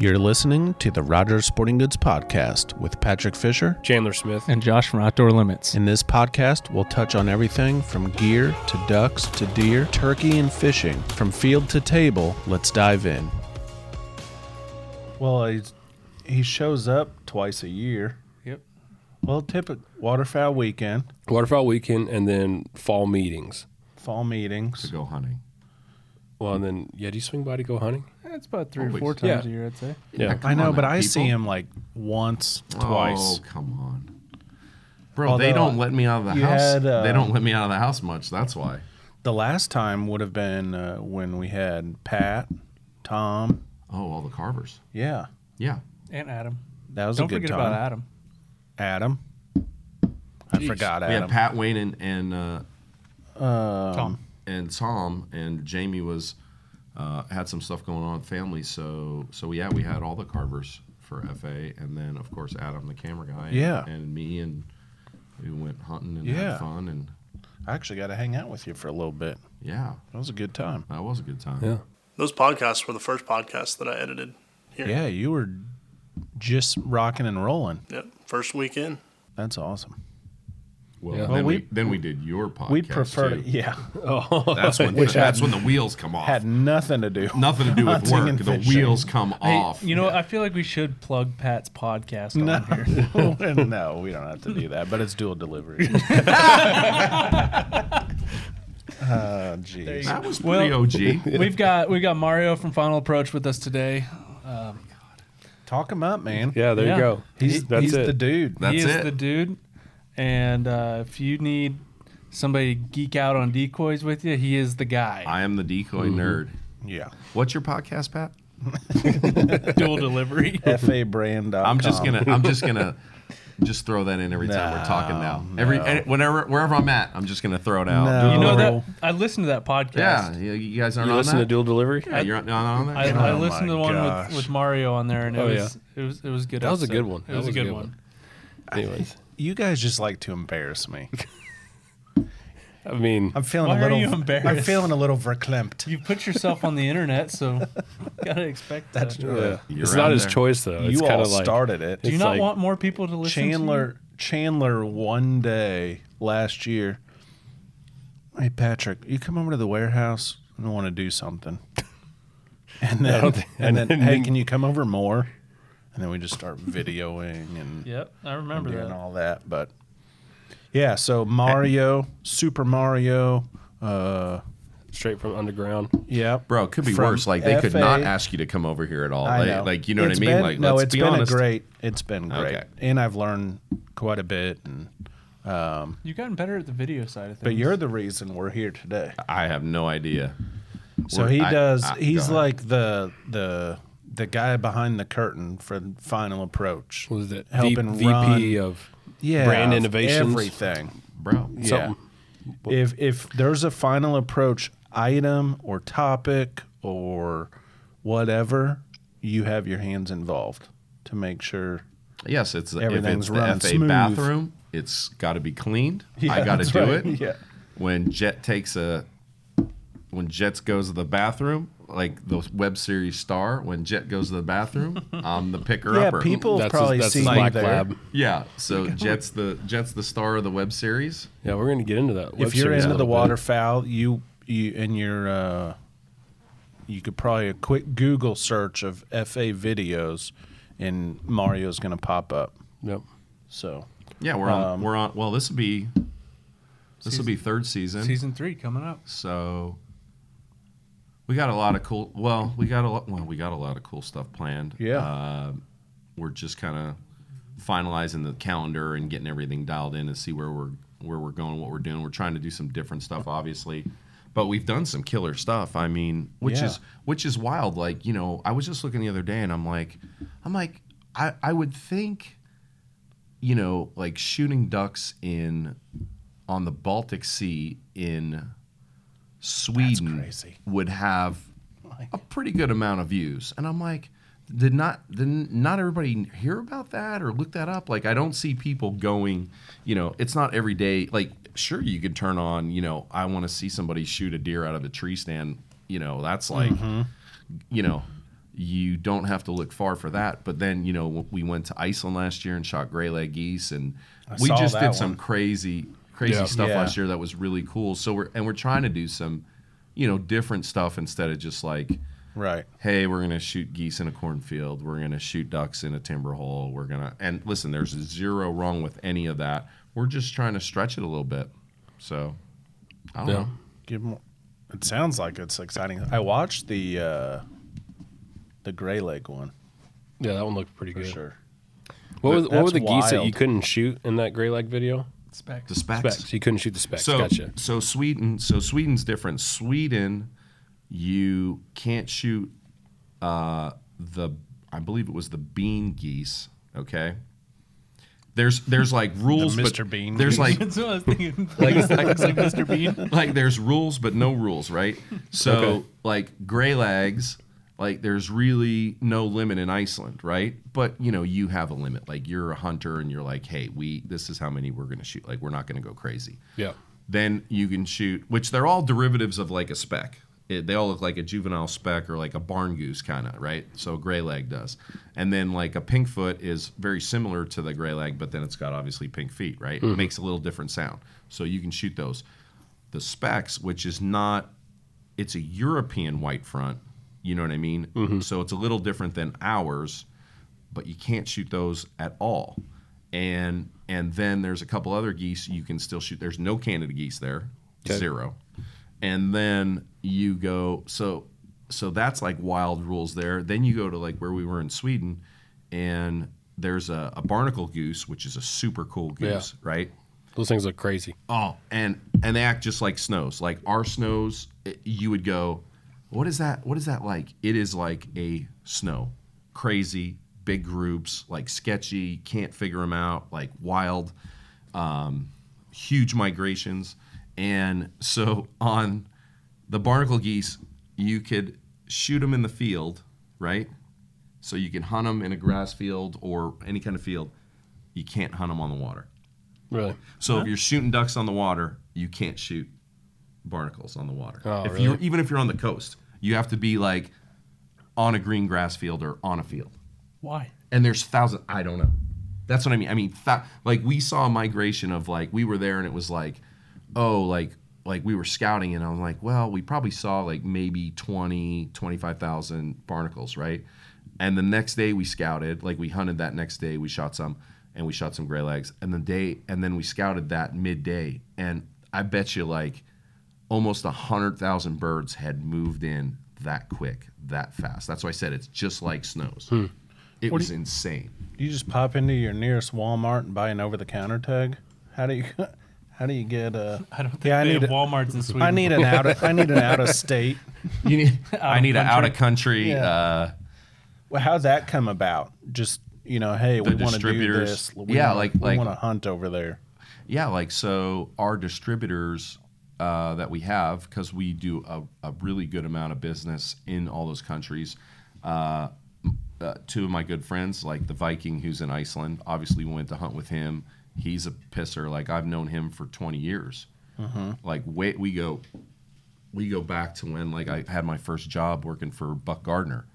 You're listening to the Rogers Sporting Goods Podcast with Patrick Fisher. Chandler Smith. and Josh from Outdoor Limits. In this podcast, we'll touch on everything from gear to ducks to deer, turkey, and fishing. From field to table, let's dive in. Well, he's, he shows up twice a year. Yep. Well, typical waterfowl weekend, Waterfowl weekend and then fall meetings. fall meetings. to go hunting. Well, and then yeah, do you swing by to go hunting? It's about three Always. or four times Yeah. a year, I'd say. Yeah. Come I know, on but now, I see him like once, twice. Oh, come on. Bro, Although, they don't let me out of the you house. had, uh, they don't let me out of the house much. That's why. The last time would have been uh, when we had Pat, Tom. Oh, all the carvers. Yeah, Yeah. And Adam. that was Don't a good forget time. about Adam. Adam. I Jeez. forgot We Adam. had Pat Wayne and and, uh, Um, Tom. And Tom and Jamie was uh, had some stuff going on with family. So so yeah, we had all the carvers for FA, and then of course Adam, the camera guy. and- Yeah. And me and we went hunting and Yeah. had fun and I actually got to hang out with you for a little bit. yeah, That was a good time. that was a good time. Yeah. Those podcasts were the first podcasts that I edited here. Yeah, you were just rocking and rolling. Yep. First weekend. That's awesome. Well, Yeah. then Well, we, we- then we did your podcast. we prefer too. to, yeah, oh, That's when Which that's had- when the wheels come off. had nothing to do. Nothing to do with work. The fishing. wheels come Hey, off. you know, what? I feel like we should plug Pat's podcast No, on here. no, we don't have to do that, but it's dual delivery. Oh, jeez. that was Well- pretty OG. we've got we've got Mario from Final Approach with us today. Talk him up, man. Yeah, there Yeah. you go. He's, That's he's it. the dude. That's he is it. the dude. And uh, if you need somebody to geek out on decoys with you, he is the guy. I am the decoy Mm-hmm. nerd. Yeah. What's your podcast, Pat? Dual delivery. FA brand. I'm just gonna. I'm just gonna. Just throw that in every time we're talking now. Every no. and whenever wherever I'm at, I'm just gonna throw it out. No. You know that. I listened to that podcast. Yeah, you, you guys aren't You on listen that. to dual delivery? yeah, you're not on that. I, Oh I listened to the one gosh. with, with Mario on there, and it Oh, was it was it was good. That was a good one. It That was, a good, one. Anyways, You guys just like to embarrass me. I mean, I'm feeling Why a are little. you embarrassed? I'm feeling a little verklempt. You put yourself on the internet, so gotta expect That's that. true. yeah. It's not out his there. choice though. It's you kind all of like started it. Do you not like- want more people to listen? Chandler Chandler one day last year. Hey Patrick, you come over to the warehouse. I want to do something. And then, don't and and then, then- hey, can you come over more? And then we just start videoing and, to? Yep, I and remember doing that. all that. But yeah, so Mario, Super Mario, uh, straight from underground. yeah, Bro, it could be From worse. Like they could not FA ask you to come over here at all. I Like, know. like you know It's what I mean? been- like no, let's it's be been honest. a great. It's been great, Okay. and I've learned quite a bit. And um, You've gotten better at the video side of things. but you're the reason we're here today. I have no idea. So We're- he I- does. I- go he's ahead. like the the the guy behind the curtain for Final Approach. Was it? Helping V- run- VP of Yeah, brand innovation? innovations. everything. bro. Yeah. something. If if there's a Final Approach item or topic or whatever, you have your hands involved to make sure. Yes, it's if Everything's it's the running FA smooth. bathroom, it's got to be cleaned. Yeah, I got to do right. it. Yeah. When Jet takes a when Jet goes to the bathroom, like the web series star, when Jet goes to the bathroom, I'm the picker Yeah, upper. people have That's probably his, that's seen his black there. lab. Yeah, so Jet's the Jet's the star of the web series. Yeah, we're gonna get into that. web if you're into the little bit. waterfowl, you you and your uh, you could probably a quick Google search of FA videos, and Mario's going to pop up. Yep. So Yeah, we're on. Um, we're on. Well, this will be this will be third season. season three coming up. So we got a lot of cool. Well, we got a lot. Well, we got a lot of cool stuff planned. Yeah. Uh, we're just kind of finalizing the calendar and getting everything dialed in and see where we're where we're going, what we're doing. We're trying to do some different stuff, obviously, but we've done some killer stuff. I mean, which Yeah. is which is wild. Like you know, I was just looking the other day and I'm like, I'm like, I I would think, you know, like shooting ducks in on the Baltic Sea in Sweden would have a pretty good amount of views. And I'm like, did not did not everybody hear about that or look that up? Like I don't see people going, you know, it's not every day. Like sure you could turn on, you know, I want to see somebody shoot a deer out of a tree stand. You know, that's like, you know, you don't have to look far for that. But then, you know, we went to Iceland last year and shot greylag geese, and we just did some crazy, crazy Yeah. stuff Yeah. last year that was really cool. So we're and we're trying to do some, you know, different stuff instead of just like, Right. hey, we're gonna shoot geese in a cornfield, we're gonna shoot ducks in a timber hole, we're gonna and listen, there's zero wrong with any of that. We're just trying to stretch it a little bit. So, I don't Yeah. know. Give more. It sounds like it's exciting. I watched the uh, the gray leg one Yeah, that one looked pretty for good. sure. What, was, what were That's the geese that you couldn't shoot in that greylag video? Specs. The specs. Specs. You couldn't shoot the specs. So, gotcha. so Sweden, so Sweden's different. Sweden, you can't shoot uh, the, I believe it was the bean geese. Okay. There's there's like rules, but Mr. Bean there's geese. like That's what I was thinking. Like, it like Mr. Bean. like there's rules but no rules, right? So Okay. like greylags, like there's really no limit in Iceland, right? But you know, you have a limit. Like you're a hunter and you're like, hey, we this is how many we're gonna shoot. Like we're not gonna go crazy. yeah. Then you can shoot, which they're all derivatives of like a speck. It, they all look like a juvenile speck or like a barn goose kind of, right? So greylag does. And then like a pink foot is very similar to the greylag, but then it's got obviously pink feet, right? It makes a little different sound. So you can shoot those. The specks, which is not, it's a European white front, you know what I mean? Mm-hmm. So it's a little different than ours, but you can't shoot those at all. And and then there's a couple other geese you can still shoot. There's no Canada geese there, Okay. zero. And then you go so so that's like wild rules there. Then you go to like where we were in Sweden, and there's a, a barnacle goose, which is a super cool goose, right? Those things look crazy. Oh, and and they act just like snows. Like our snows, it- you would go, what is that? What is that like? It is like a snow, crazy, big groups, like sketchy, can't figure them out, like wild, um, huge migrations. And so on the barnacle geese, you could shoot them in the field, right? So you can hunt them in a grass field or any kind of field. You can't hunt them on the water. Really? So if you're shooting ducks on the water, you can't shoot barnacles on the water. Oh, if really? you're even if you're on the coast, you have to be like on a green grass field or on a field. Why? And there's thousands. I don't know. That's what I mean. I mean, th- like we saw a migration of like we were there and it was like, oh, like like we were scouting and I was like, well, we probably saw like maybe 20, 25,000 barnacles, right? And the next day we scouted, like we hunted that next day, we shot some and we shot some greylags. And the day and then we scouted that midday and I bet you like almost a hundred thousand birds had moved in that quick, that fast. That's why I said it's just like snows. Hmm. It What do was insane. Do you just pop into your nearest Walmart and buy an over the counter tag? How do you how do you get a I don't think Yeah, I they need have a- Walmarts in Sweden. I need an out of I need an out of state. You need, I of need an out of country. Yeah. Uh, Well, how'd that come about? Just you know, hey, we want to do this. We Yeah, wanna, like- we like- want to hunt over there. yeah, like so our distributors uh, that we have because we do a, a really good amount of business in all those countries. Uh, uh, two of my good friends, like the Viking who's in Iceland, obviously we went to hunt with him. He's a pisser. Like I've known him for 20 years. Like wait, we go, we go back to when like I had my first job working for Buck Gardner,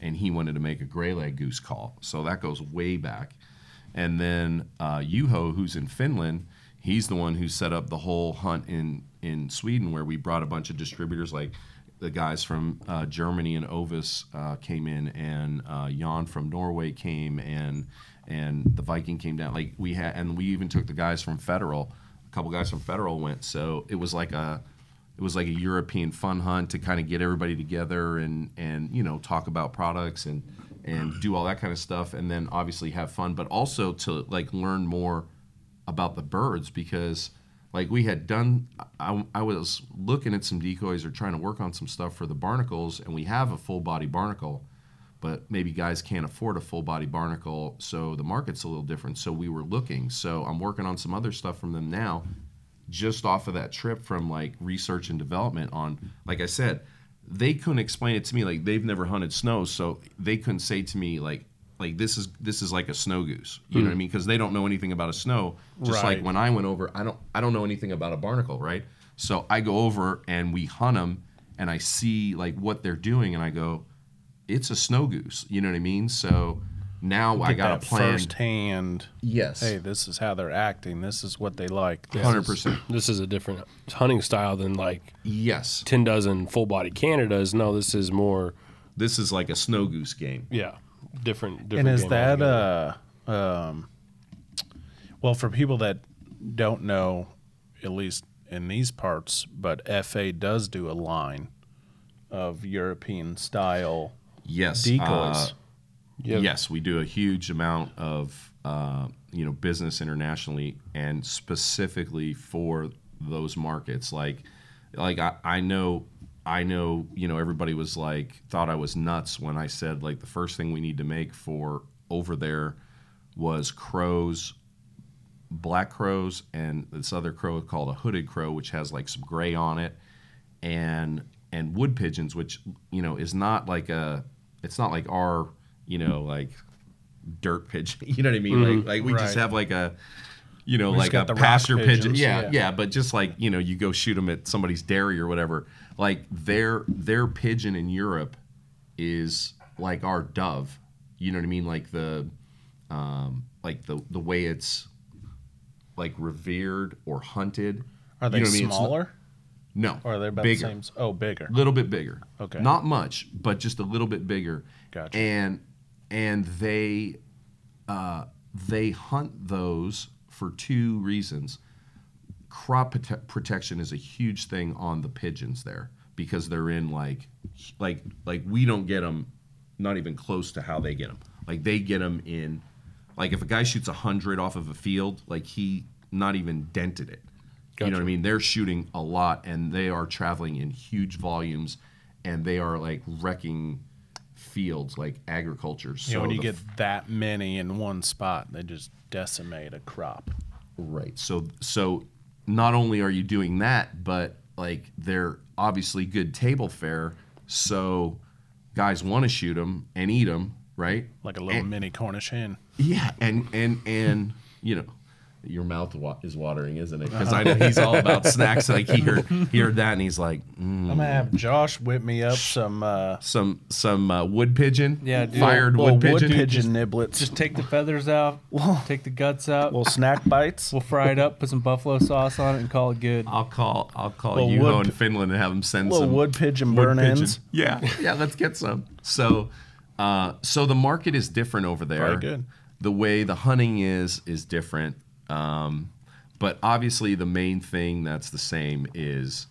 and he wanted to make a greylag goose call. So that goes way back. And then uh, Juho, who's in Finland, he's the one who set up the whole hunt in in Sweden, where we brought a bunch of distributors like the guys from uh, Germany and Ovis uh, came in, and uh, Jan from Norway came, and and the Viking came down. Like we had, and we even took the guys from Federal. A couple guys from Federal went, so it was like a it was like a European fun hunt to kind of get everybody together and and you know talk about products and and do all that kind of stuff, and then obviously have fun, but also to like learn more about the birds because like we had done I, I was looking at some decoys or trying to work on some stuff for the barnacles and we have a full body barnacle but maybe guys can't afford a full body barnacle so the market's a little different. So we were looking. So i'm working on some other stuff from them now just off of that trip from like research and development on like i said they couldn't explain it to me. Like they've never hunted snow so they couldn't say to me like like this is this is like a snow goose you know what i hmm. mean because they don't know anything about a snow just Right. like when i went over i don't i don't know anything about a barnacle right so i go over and we hunt them and i see like what they're doing and i go it's a snow goose. You know what I mean? So now I got a plan. firsthand. Yes, Hey, this is how they're acting. This is what they like. Hundred percent. This is a different hunting style than like Yes, 10 dozen full body Canadas. No, this is more, this is like a snow goose game. yeah, different. And different is game that uh um well for people that don't know, at least in these parts, but FA does do a line of European style Yes, decoys. uh, Yeah. Yes, we do a huge amount of uh, you know business internationally, and specifically for those markets. Like, like I, I know, I know, you know, everybody was like thought I was nuts when I said like the first thing we need to make for over there was crows, black crows, and this other crow called a hooded crow, which has like some gray on it, and and wood pigeons, which you know is not like a, it's not like our, you know, like dirt pigeon. You know what I mean? Mm-hmm. Like like we just have like a, you know, We like a pasture pigeon. Yeah, yeah. yeah, but just like you know, you go shoot them at somebody's dairy or whatever. Like their their pigeon in Europe is like our dove. You know what I mean? Like the, um, like the the way it's like revered or hunted. Are they you know what I mean? Smaller? no, or are they about bigger the same? Oh, bigger. A little bit bigger. Okay. Not much, but just a little bit bigger. Gotcha. And and they uh, they hunt those for two reasons. Crop prote- protection is a huge thing on the pigeons there because they're in like like like we don't get them not even close to how they get them. Like they get them in like if a guy shoots a hundred off of a field, like he not even dented it. You know what I mean? They're shooting a lot and they are traveling in huge volumes and they are like wrecking fields like agriculture. So know, when you get that many in one spot, they just decimate a crop. Right. So so not only are you doing that, but like they're obviously good table fare. So guys want to shoot them and eat them, right? Like a little And- mini Cornish hen. Yeah, and and and you know, your mouth wa- is watering, isn't it? Because I know he's all about snacks. Like he heard he heard that, and he's like, mm, I'm gonna have Josh whip me up some uh, some some uh, wood pigeon, Yeah, dude. fired little wood pigeon. pigeon niblets, Just take the feathers out, take the guts out. little snack bites. We'll fry it up, put some buffalo sauce on it, and call it good. I'll call I'll call Little Juho wood- in Finland and have him send little some wood pigeon wood burn pigeon. ends. Yeah, yeah, let's get some. So, uh, so the market is different over there. Very good. The way the hunting is is different. Um, but obviously, the main thing that's the same is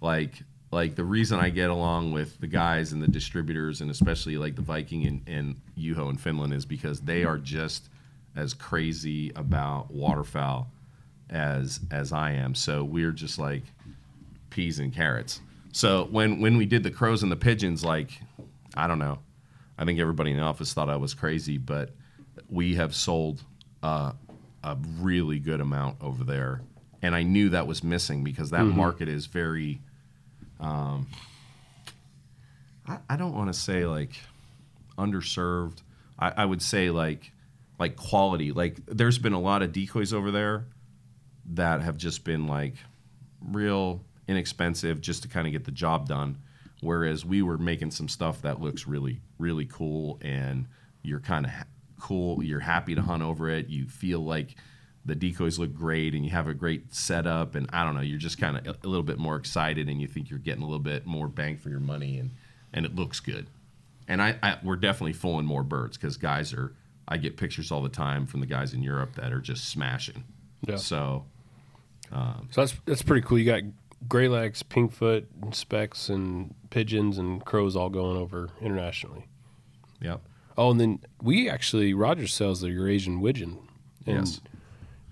like like the reason I get along with the guys and the distributors and especially like the Viking and, and Juho in Finland is because they are just as crazy about waterfowl as as I am. So we're just like peas and carrots. So when when we did the crows and the pigeons, like I don't know, I think everybody in the office thought I was crazy, but we have sold uh, a really good amount over there, and I knew that was missing because that market is very. Um, I, I don't want to say like underserved. I, I would say like like quality. Like there's been a lot of decoys over there that have just been like real inexpensive just to kind of get the job done. Whereas we were making some stuff that looks really, really cool, and you're kind of ha- cool. You're happy to hunt over it. You feel like the decoys look great, and you have a great setup. And I don't know, you're just kind of a, little bit more excited, and you think you're getting a little bit more bang for your money, and and it looks good. And I, I we're definitely fooling more birds because guys are. I get pictures all the time from the guys in Europe that are just smashing. Yeah. So um, So that's that's pretty cool. You got greylags, pinkfoot, and specks, and pigeons and crows all going over internationally. Yep. Oh, and then we actually Rogers sells the Eurasian widgeon. And Yes.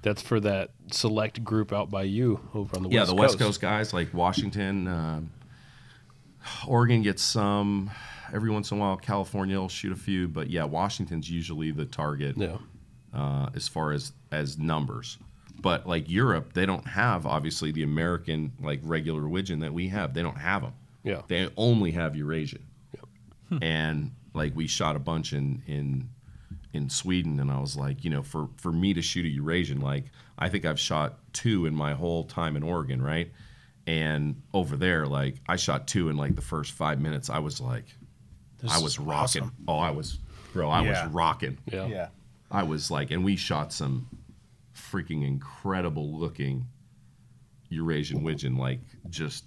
That's for that select group out by you over on the yeah, west the West Coast guys like Washington, uh, Oregon gets some. Every once in a while, California will shoot a few, but yeah, Washington's usually the target Yeah. uh, as far as as numbers. But like Europe, they don't have obviously the American like regular widgeon that we have. They don't have them. Yeah. They only have Eurasian. Yep, And like we shot a bunch in in in Sweden, and I was like, you know, for for me to shoot a Eurasian, like I think I've shot two in my whole time in Oregon, right? And over there, like I shot two in like the first five minutes. I was like, This I was rocking. awesome. Oh, I was, bro. I Yeah. was rocking. Yeah. Yeah. I was like, and we shot some freaking incredible looking Eurasian widgeon, like just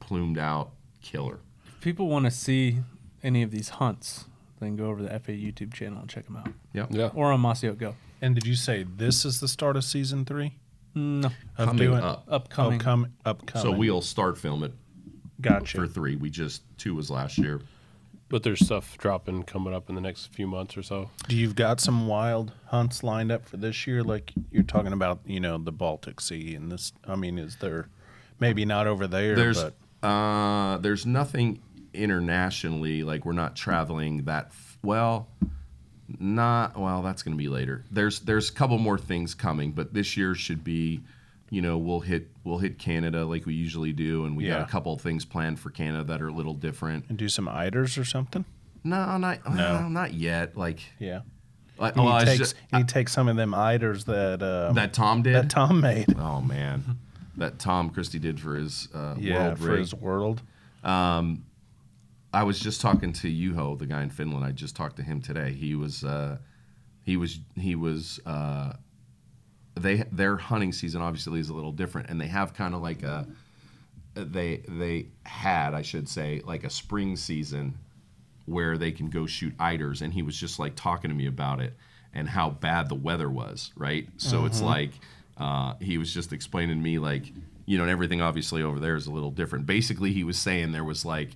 plumed out killer. If people want to see any of these hunts, then go over to the FA YouTube channel and check them out. Yeah. Yeah. Or on Mossy Oak Go. And did you say this is the start of season three? No, Of Coming doing up. upcoming. upcoming upcoming. So we'll start film it gotcha. for three. We just two was last year. But there's stuff dropping coming up in the next few months or so. Do you've got some wild hunts lined up for this year? Like you're talking about, you know, the Baltic Sea and this. I mean, is there maybe not over there? There's but uh there's nothing internationally like we're not traveling that f- well. Not well. That's going to be later. There's there's a couple more things coming, but this year should be, you know, we'll hit we'll hit Canada like we usually do, and we got a couple of things planned for Canada that are a little different. and do some eiders or something. No, not No. well, not yet. Like, Yeah. like You well, it's just- you need to take some of them eiders that uh, that Tom did. that Tom made. oh man, that Tom Christie did for his uh, Yeah, world for rig. his world. I was just talking to Juho, the guy in Finland. I just talked to him today. He was, uh, he was, he was. Uh, they their hunting season obviously is a little different, and they have kind of like a. They they had I should say like a spring season, where they can go shoot eiders, and he was just like talking to me about it and how bad the weather was. Right, so it's like uh, he was just explaining to me like you know, and everything obviously over there is a little different. Basically, he was saying there was like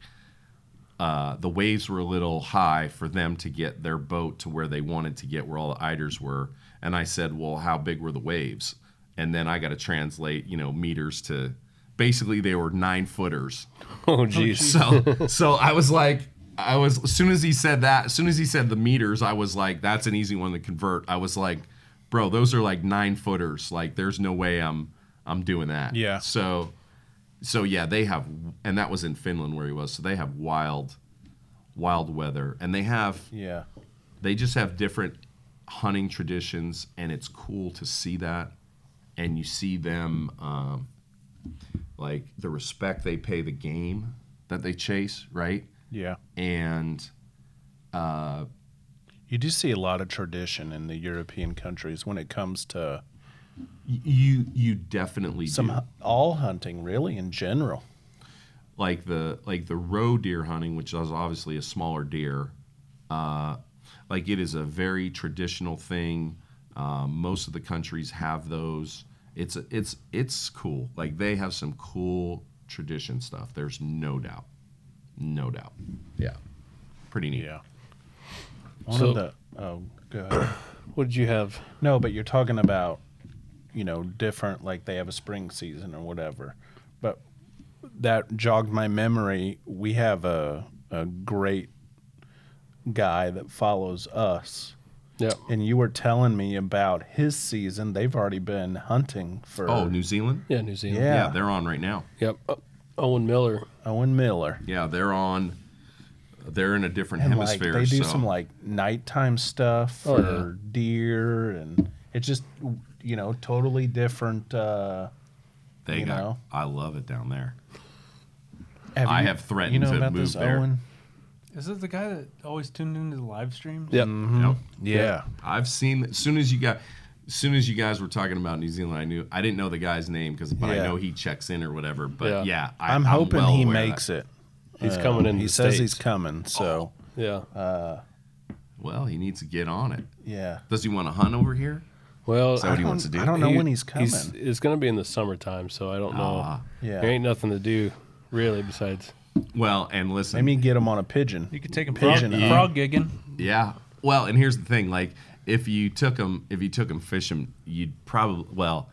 uh, the waves were a little high for them to get their boat to where they wanted to get where all the eiders were. And I said, well, how big were the waves? And then I got to translate, you know, meters to basically they were nine footers. Oh, geez So, so I was like, I was as soon as he said that, as soon as he said the meters, I was like, that's an easy one to convert. I was like, bro, those are like nine footers. Like, there's no way I'm I'm doing that. Yeah. So, so yeah, they have, and that was in Finland where he was. So they have wild, wild weather, and they have Yeah. they just have different hunting traditions, and it's cool to see that. And you see them, um, like the respect they pay the game that they chase, right? Yeah. And uh, You do see a lot of tradition in the European countries when it comes to you you definitely some do. hu- all hunting, really in general. like the like the roe deer hunting, which is obviously a smaller deer. Uh, like it is a very traditional thing. Um, most of the countries have those. It's it's it's cool. Like they have some cool tradition stuff. There's no doubt, no doubt. Yeah, pretty neat. Yeah. One So- of the oh, go ahead. What did you have? No, but you're talking about, you know, different, like they have a spring season or whatever. But that jogged my memory. We have a, a great guy that follows us. Yeah. And you were telling me about his season. They've already been hunting for Oh, New Zealand. Yeah, New Zealand. Yeah. Yeah, they're on right now. Yep. Uh, Owen Miller. Owen Miller. Yeah, they're on. They're in a different And like hemisphere. they do so. some like nighttime stuff Oh, for deer and it's just you know, totally different uh they you got. know. I love it down there. have I you- have threatened you know to about move this there. Owen? Is it the guy that always tuned into the live streams? Yep. Yep. Yeah. I've seen as soon as you got as soon as you guys were talking about New Zealand, I knew I didn't know the guy's name because but I know he checks in or whatever. But Yeah. yeah, I, I'm hoping well he makes it. He's Um, coming in. He the says States. he's coming, so Yeah. Well, he needs to get on it. yeah. Does he want to hunt over here? Well, Is that what he I wants to don't- I don't know when he's coming. He's, it's going to be in the summertime, so I don't know. Ah. Yeah. There ain't nothing to do really besides. Well, and listen, Maybe get him on a pigeon. You could take him frog, Pigeon hunt. frog gigging. yeah. Well, and here's the thing: like, if you took him, if you took him fishing, you'd probably well.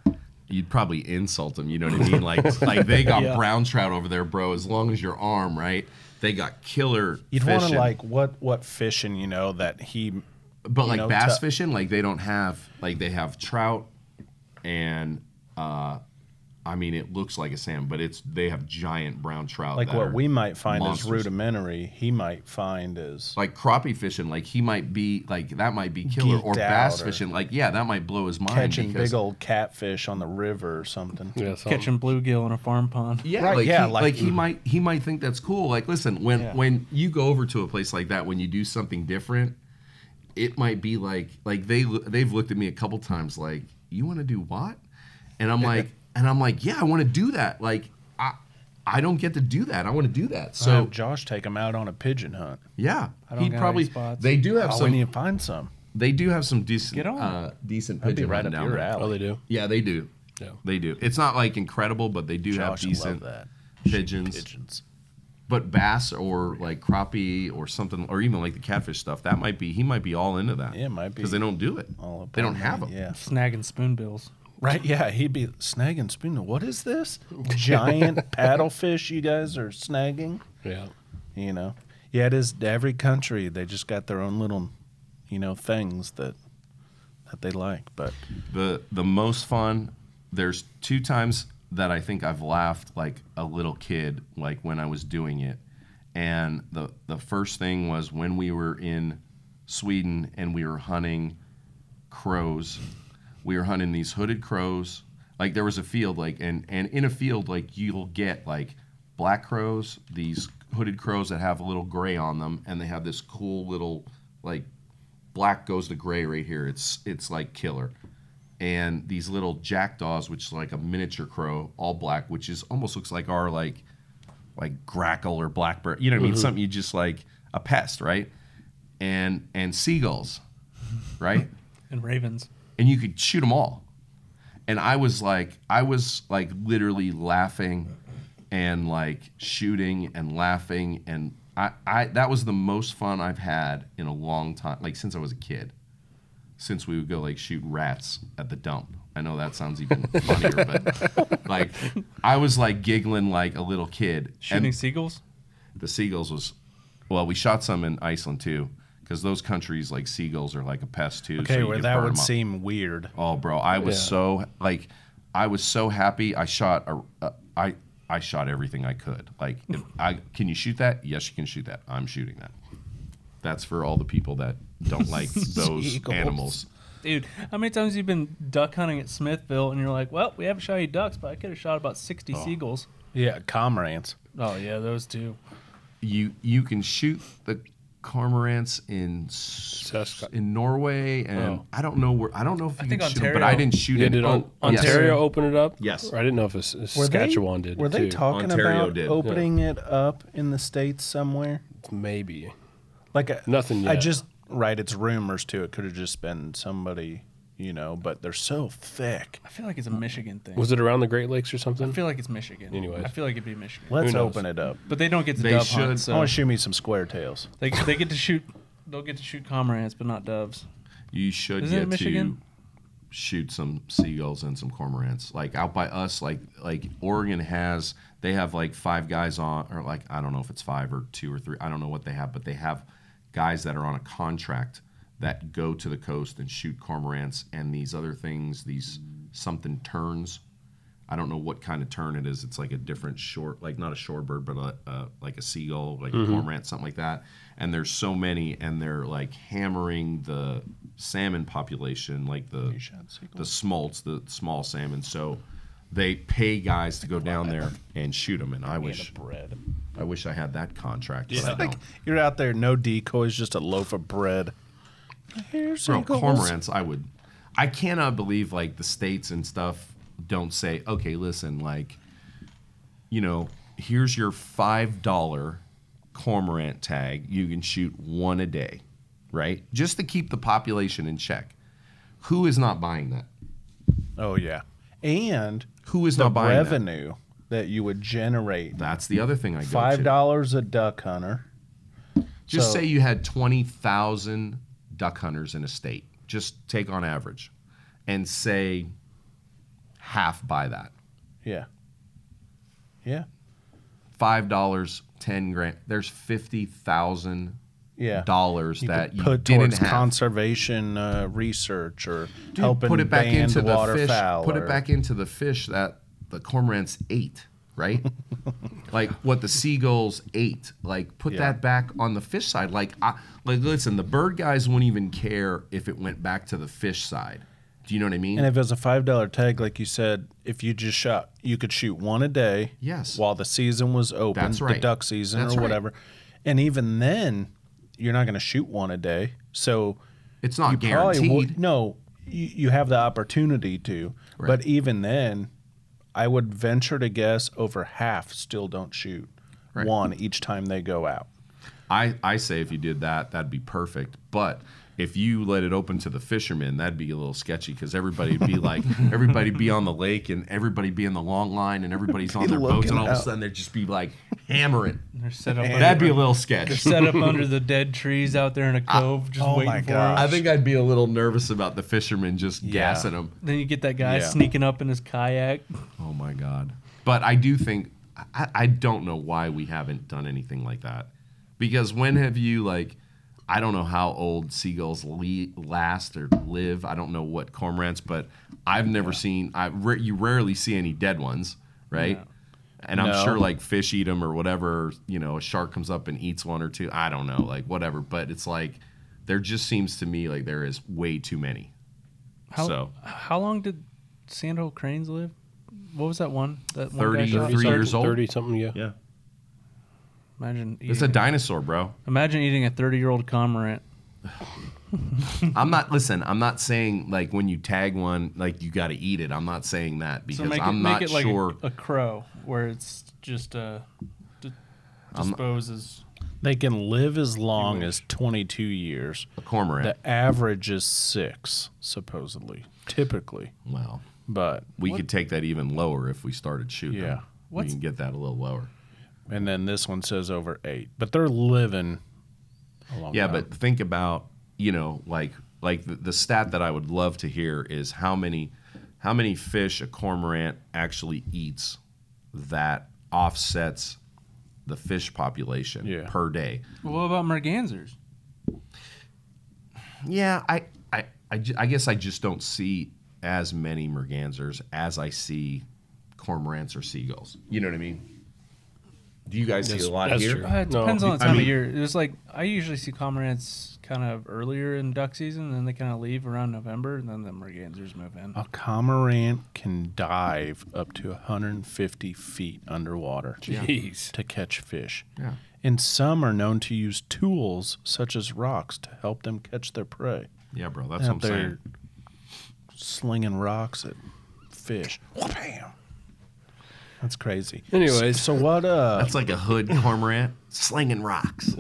You'd probably insult them, you know what I mean? Like, like they got Yeah. brown trout over there, bro. As long as your arm, right? They got killer. You'd want to like what what fishing, you know, that he But like know, bass to- fishing, like they don't have like they have trout and uh I mean, it looks like a salmon, but it's they have giant brown trout. Like what we might find monsters. as rudimentary, he might find as like crappie fishing. Like he might be like that might be killer, or bass or- fishing. Like yeah, that might blow his mind. catching big old catfish on the river or something. Yeah, something. Catching bluegill in a farm pond. Yeah, Right, like, yeah, he, like- like, he might he might think that's cool. Like, listen, when Yeah. when you go over to a place like that, when you do something different, it might be like like they they've looked at me a couple times like, you want to do what? And I'm like, and I'm like, yeah, I want to do that. Like, I I don't get to do that. I want to do that. So So have Josh take him out on a pigeon hunt. yeah, he'd got any probably. spots. They do have Oh, some. when you find some, they do have some decent Get on. uh, decent that'd pigeon right hunting up down your there. Oh, they do. Yeah, they do. Yeah. They do. It's not like incredible, but they do have Josh would love decent that. pigeons. Pigeons. But bass or like crappie or something, or even like the catfish stuff, that might be he might be all into that. Yeah, it might be because they don't do it. All up They don't have them. Yeah. Snagging spoonbills. Right, yeah, he'd be snagging spoon. What is this giant paddlefish you guys are snagging? Yeah. You know, yeah, it is. Every country they just got their own little, you know, things that that they like. But The the most fun. There's two times that I think I've laughed like a little kid, like when I was doing it. And the the first thing was when we were in Sweden and we were hunting crows. We were hunting these hooded crows. Like there was a field, like and and in a field, like you'll get like black crows, these hooded crows that have a little gray on them, and they have this cool little like black goes to gray right here. It's it's like killer. And these little jackdaws, which is like a miniature crow, all black, which is almost looks like our like like grackle or blackbird. You know what I mean? Mm-hmm. Something you just like a pest, right? And and seagulls, right? And ravens. and you could shoot them all. And I was like, I was like literally laughing and like shooting and laughing. And I, I, that was the most fun I've had in a long time, like since I was a kid. Since we would go like shoot rats at the dump. I know that sounds even funnier, but like I was like giggling like a little kid. Shooting And seagulls. the seagulls was, well, we shot some in Iceland too, because those countries like seagulls are like a pest too. okay, you where that burn would 'em up. seem weird. Oh, bro, I was Yeah. so like, I was so happy. I shot a, a I I shot everything I could. Like, if I can you shoot that? Yes, you can shoot that. I'm shooting that. That's for all the people that don't like those Seagulls. animals. Dude, how many times you've you been duck hunting at Smithville and you're like, well, we haven't shot any ducks, but I could have shot about 60 Oh. seagulls. Yeah, cormorants. Oh, yeah, those two. You you can shoot the cormorants in S- Sask- in Norway, and Oh. I don't know where. I don't know if you I can think shoot 'em, but Ontario- I didn't shoot Yeah, it. did Oh, on, yes. Ontario open it up? Yes. Or I didn't know if it's, Were Saskatchewan they, did. Were they too. talking Ontario about did. opening it up in the states somewhere? Maybe. Like a, Nothing I just right. It's rumors too. It could have just been somebody, you know. But they're so thick. I feel like it's a uh, Michigan thing. Was it around the Great Lakes or something? I feel like it's Michigan. Anyways. I feel like it'd be Michigan. Let's open it up. but they don't get to They dove should. hunt, I want to shoot me some square tails. they, they get to shoot. They'll get to shoot cormorants, but not doves. You should Isn't get Michigan? to shoot some seagulls and some cormorants. Like out by us, like like Oregon has they have like five guys on or like I don't know if it's five or two or three. I don't know what they have, but they have guys that are on a contract that go to the coast and shoot cormorants and these other things, these something terns. I don't know what kind of tern it is. It's like a different short, like not a shorebird, but a, a, like a seagull, like a mm-hmm. cormorant, something like that. And there's so many, and they're like hammering the salmon population, like the shot the smolts, the small salmon. So they pay guys to go down there and shoot them. And I wish bread. I wish I had that contract. But I Like don't. you're out there, no decoys, just a loaf of bread. Here's Bro, seagulls. cormorants, I would. I cannot believe like the states and stuff don't say, okay, listen, like, you know, here's your five dollar cormorant tag. You can shoot one a day, right? Just to keep the population in check. Who is not buying that? Oh yeah, and Who is the not buying that? revenue that? you would generate. That's the other thing I go Five to. dollars a duck hunter. Just So- say you had 20,000 duck hunters in a state. Just take on average and say half buy that. Yeah. Yeah. $5, 10 grand. There's 50,000 Yeah. dollars You that you put didn't towards have. conservation uh, research or Dude, helping put it back into the fish. Put or- it back into the fish that the cormorants ate, right? like what the seagulls ate. Like put Yeah. that back on the fish side. Like I like listen, the bird guys wouldn't even care if it went back to the fish side. Do you know what I mean? And if it was a five dollar tag, like you said, if you just shot, you could shoot one a day. Yes. While the season was open, That's the duck season That's or right. whatever, and even then, you're not going to shoot one a day. So it's not you guaranteed. probably would, no. You, you have the opportunity to, Right. but even then, I would venture to guess over half still don't shoot Right. one each time they go out. I, I say if you did that, that'd be perfect. But if you let it open to the fishermen, that'd be a little sketchy because everybody'd be like, everybody'd be on the lake and everybody be in the long line and everybody's on their boats and all of a sudden they'd just be like hammering. They're set up. That'd be a under, little they're set up under the dead trees out there in a ah, cove, just oh waiting my for gosh. them. I think I'd be a little nervous about the fishermen just Yeah. gassing them. Then you get that guy Yeah. sneaking up in his kayak. Oh my god! But I do think I, I don't know why we haven't done anything like that. Because when have you like? I don't know how old seagulls le- last or live. I don't know what cormorants, but I've never seen. I ra- you rarely see any dead ones, right? And I'm No. sure like fish eat them or whatever. You know, a shark comes up and eats one or two. I don't know, like whatever. But it's like there just seems to me like there is way too many. How So. how long did sandhill cranes live? What was that one? That one guy 30 shot? Three years old? thirty something. Yeah. Yeah, Imagine it's a dinosaur, bro. imagine eating a thirty year old cormorant. I'm not listen. I'm not saying like when you tag one, like you got to eat it. I'm not saying that So because make it, I'm make not it like sure. a, a crow, where it's just uh, d- disposes. They can live as long as 22 years. a cormorant. The average is six, supposedly, typically. well, But we could take that even lower if we started shooting. Yeah. we can get that a little lower. And then this one says over eight, but they're living a long Yeah, time. but think about you know like like the, the stat that I would love to hear is how many how many fish a cormorant actually eats that offsets the fish population Yeah. per day. Well, what about mergansers? Yeah, I, I, I, I guess I just don't see as many mergansers as I see cormorants or seagulls. You know what I mean? Do you guys see a lot that's here? true. Uh, it No, depends on the I time mean- of year. It was like I usually see cormorants kind of earlier in duck season, and then they kind of leave around November, and then the mergansers move in. a cormorant can dive up to 150 feet underwater Jeez. to catch fish. Yeah. And some are known to use tools such as rocks to help them catch their prey. Yeah, bro, that's Out what I'm there saying. slinging rocks at fish. Bam. That's crazy. Anyways. so what? Uh, That's like a hood cormorant slinging rocks.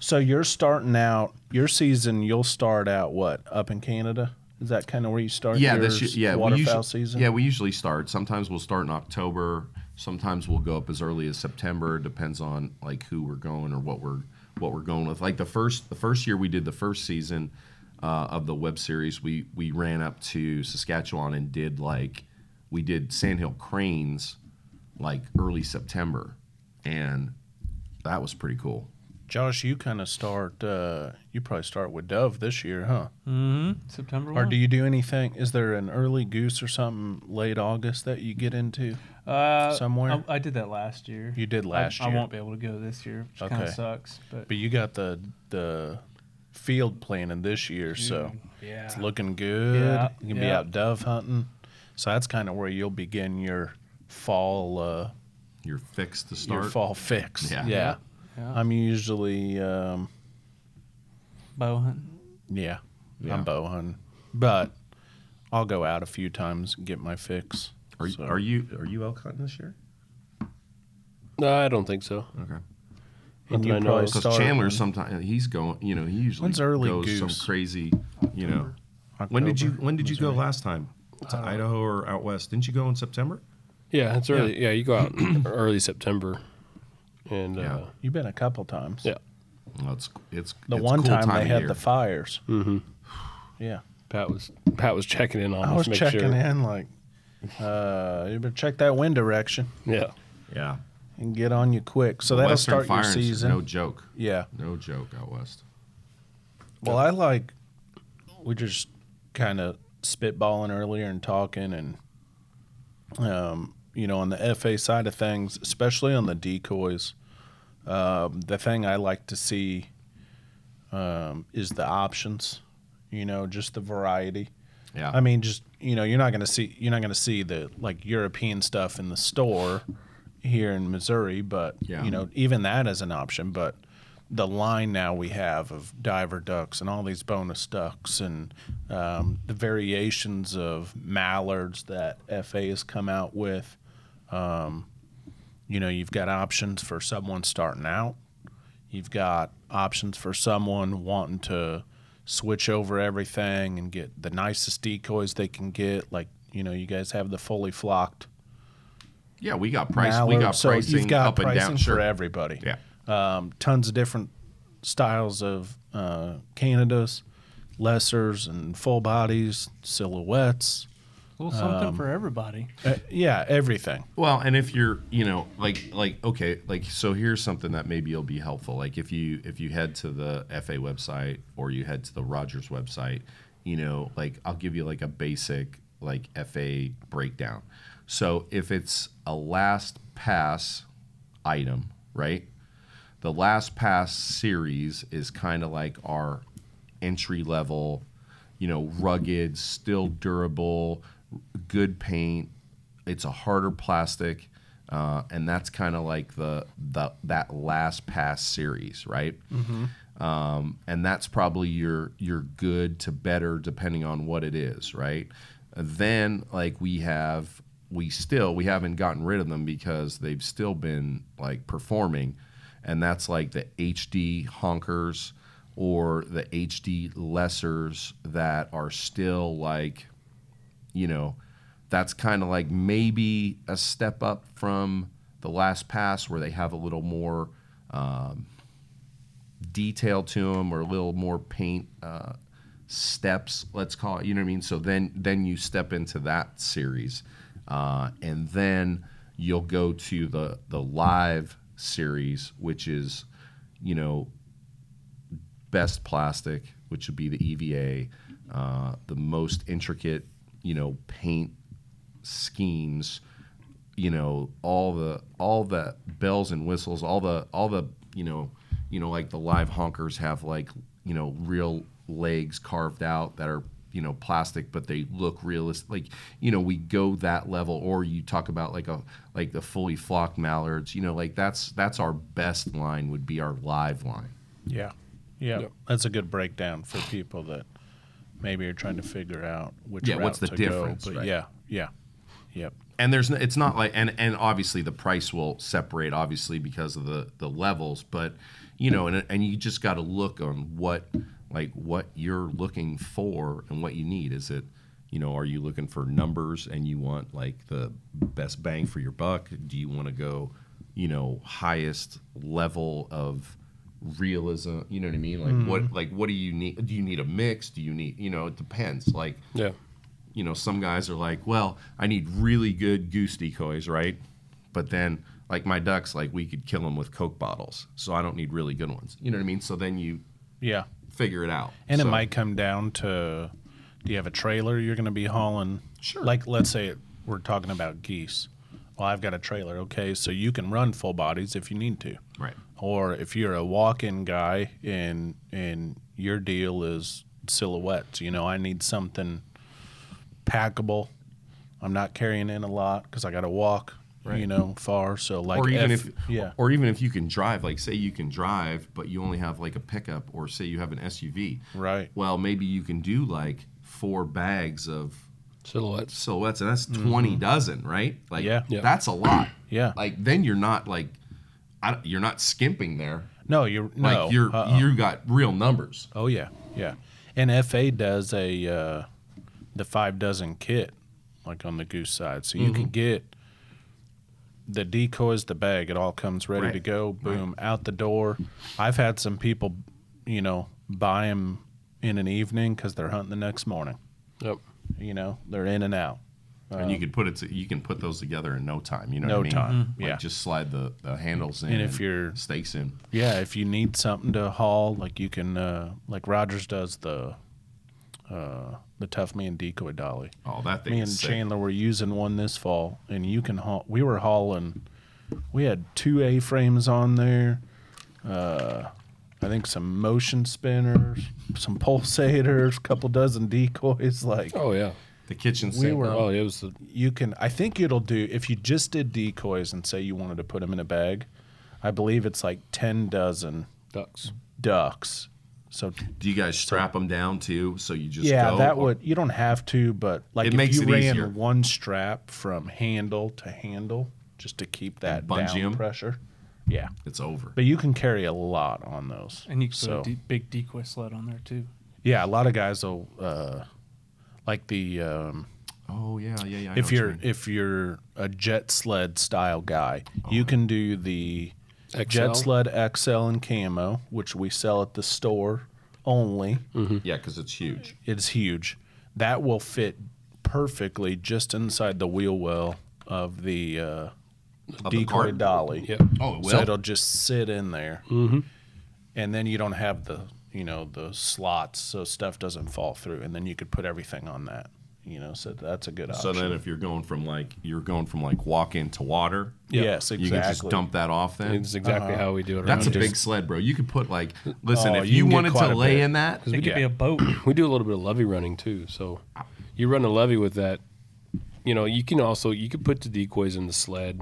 so you're starting out your season. You'll start out what up in Canada? Is that kind of where you start? Yeah, yours, that's yeah. Waterfowl usually, season. Yeah, we usually start. Sometimes we'll start in October. Sometimes we'll go up as early as September. Depends on like who we're going or what we're what we're going with. Like the first the first year we did the first season uh, of the web series, we we ran up to Saskatchewan and did like we did Sandhill cranes like early September, and that was pretty cool. Josh, you kind of start. Uh, you probably start with dove this year, huh? Mm-hmm. September. Or one? do you do anything? Is there an early goose or something late August that you get into? uh, somewhere? I, I did that last year. You did last I, year. I won't be able to go this year, which kind Okay. of sucks. But, But you got the the field planning this year, so yeah, it's looking good. Yeah, you can be out dove hunting. So that's kind of where you'll begin your fall uh, You're fixed to your fall fix. Yeah. yeah. Yeah. I'm usually um, bow hunting. yeah, Yeah. I'm bow hunting, but I'll go out a few times and get my fix. Are you, So- are you are you elk hunting this year? No, I don't think so. Okay. And you I know probably of. Because Chandler when- sometimes he's going. You know, he usually When's early goes goose? some crazy. You know, when did you when did you go last time to Idaho or out west? Didn't you go in September? Yeah, it's early. Yeah, you go out early September, and Yeah. uh, You've been a couple times. yeah, Well, it's it's The it's one cool time, they of had year. the fires. Mm-hmm. Yeah. Pat was Pat was checking in on I us, was make checking sure. in like, uh, you better check that wind direction Yeah, yeah. and get on you quick. So The that'll Western start your Firings, season. No joke. yeah. No joke out west. Well, I like we just kind of spitballing earlier and talking, and um, you know, on the FA side of things, especially on the decoys, um, the thing I like to see um, is the options. You know, just the variety. Yeah. I mean, just you know, you're not gonna see you're not gonna see the like European stuff in the store here in Missouri, but Yeah. you know, even that is an option. But the line now we have of diver ducks and all these bonus ducks and um, the variations of mallards that FA has come out with. Um, you know, you've got options for someone starting out. You've got options for someone wanting to switch over everything and get the nicest decoys they can get. Like, you know, you guys have the fully flocked yeah, we got price. We got so pricing you've got up and pricing down. Sure. for everybody. Yeah. Um, tons of different styles of uh, Canadas, lessers and full bodies, silhouettes. A little something Um, for everybody. Uh, yeah, everything. Well, and if you're, you know, like like okay, like so here's something that maybe will be helpful. Like if you if you head to the FA website or you head to the Rogers website, you know, like I'll give you like a basic like FA breakdown. So if it's a last pass item, right? The last pass series is kind of like our entry level, you know, rugged, still durable, good paint. It's a harder plastic, uh, and that's kind of like the the that last pass series, right? Um, and that's probably your your good to better depending on what it is, right? Then like we have we still we haven't gotten rid of them because they've still been like performing, and that's like the HD honkers or the HD lessers that are still like you know, that's kind of like maybe a step up from the last pass where they have a little more um, detail to them or a little more paint uh, steps, let's call it. You know what I mean? So then then you step into that series, uh, and then you'll go to the the live series, which is you know best plastic, which would be the EVA, uh, the most intricate, you know, paint schemes, you know, all the all the bells and whistles, all the all the you know, you know, like the live honkers have like you know real legs carved out that are you know plastic but they look realistic like you know we go that level or you talk about like a like the fully flocked mallards you know like that's that's our best line would be our live line Yeah. Yeah. Yep. That's a good breakdown for people that maybe are trying to figure out which Yeah, what's the difference, go. But right. yeah, yeah. Yep. and there's it's not like and and obviously the price will separate obviously because of the the levels but you know and and you just got to look on what like what you're looking for and what you need is it you know are you looking for numbers and you want like the best bang for your buck do you want to go you know highest level of realism you know what i mean like what mm-hmm. like what do you need do you need a mix do you need you know it depends like Yeah. you know, some guys are like, well, I need really good goose decoys, right? But then, like my ducks, like we could kill them with Coke bottles, so I don't need really good ones. You know what I mean? So then you Yeah. figure it out. And it might come down to do you have a trailer you're going to be hauling? Sure. Like, let's say we're talking about geese. Well, I've got a trailer. Okay. So you can run full bodies if you need to. right. Or if you're a walk in guy and, and your deal is silhouettes, you know, I need something packable. I'm not carrying in a lot because I got to walk, you know, far. So, like, or even F- if yeah. or even if you can drive, like say you can drive, but you only have like a pickup, or say you have an SUV. Right. Well, maybe you can do like four bags of Silhouettes. silhouettes, and that's mm-hmm. 20 dozen, right? Like, Yeah. Yeah. that's a lot. Yeah. Like then you're not like, I, don't- you're not skimping there. No, you're no. Like you're uh-uh. you got real numbers. Oh yeah, yeah. And FA does a uh, the five dozen kit like on the goose side, so you Mm-hmm. can get the decoys, the bag. It all comes ready to go. Boom, out the door. I've had some people, you know, buy them in an evening because they're hunting the next morning. Yep. You know, they're in and out. And you could put it to, you can put those together in no time. You know No what I mean? time, Like yeah. just slide the, the handles in And if you're- stakes in. Yeah, if you need something to haul, like you can, uh, like Rogers does the uh, the Tough Man decoy dolly. Oh, that thing Me and sick. Chandler were using one this fall, and you can haul. We were hauling. We had two A frames on there. Uh, I think some motion spinners, some pulsators, a couple dozen decoys. Like Oh yeah. The kitchen we sink. were. Oh, it was the you can. I think it'll do if you just did decoys and say you wanted to put them in a bag. I believe it's like ten dozen ducks. ducks. So Do you guys strap them down too? So you just yeah, go, that or- would you don't have to, but like It if makes you it ran easier. one strap from handle to handle just to keep that bungee down 'em? pressure. Yeah, It's over. but you can carry a lot on those. And you can so put a de- big decoy sled on there too. yeah, a lot of guys will uh, like the um, Oh yeah, yeah, yeah. I if you you're mean. if you're a jet sled style guy, you can do the XL? jet sled XL and camo, which we sell at the store only. yeah, because it's huge. It's huge. That will fit perfectly just inside the wheel well of the uh, Of decoy cart? dolly. Yep. Oh, it will. So it'll just sit in there, mm-hmm. and then you don't have the you know the slots, so stuff doesn't fall through, and then you could put everything on that. You know, so that's a good option. So then, if you're going from like you're going from like walk into water, yes, you can just exactly. dump that off. Then It's exactly uh-huh. how we do it. that's a around big sled, bro. You could put like, oh, listen, Oh, if you you, can get wanted quite to a lay bit. in that, It could Yeah. be a boat. we do a little bit of levee running too. So you run a levee with that. You know, you can also you could put the decoys in the sled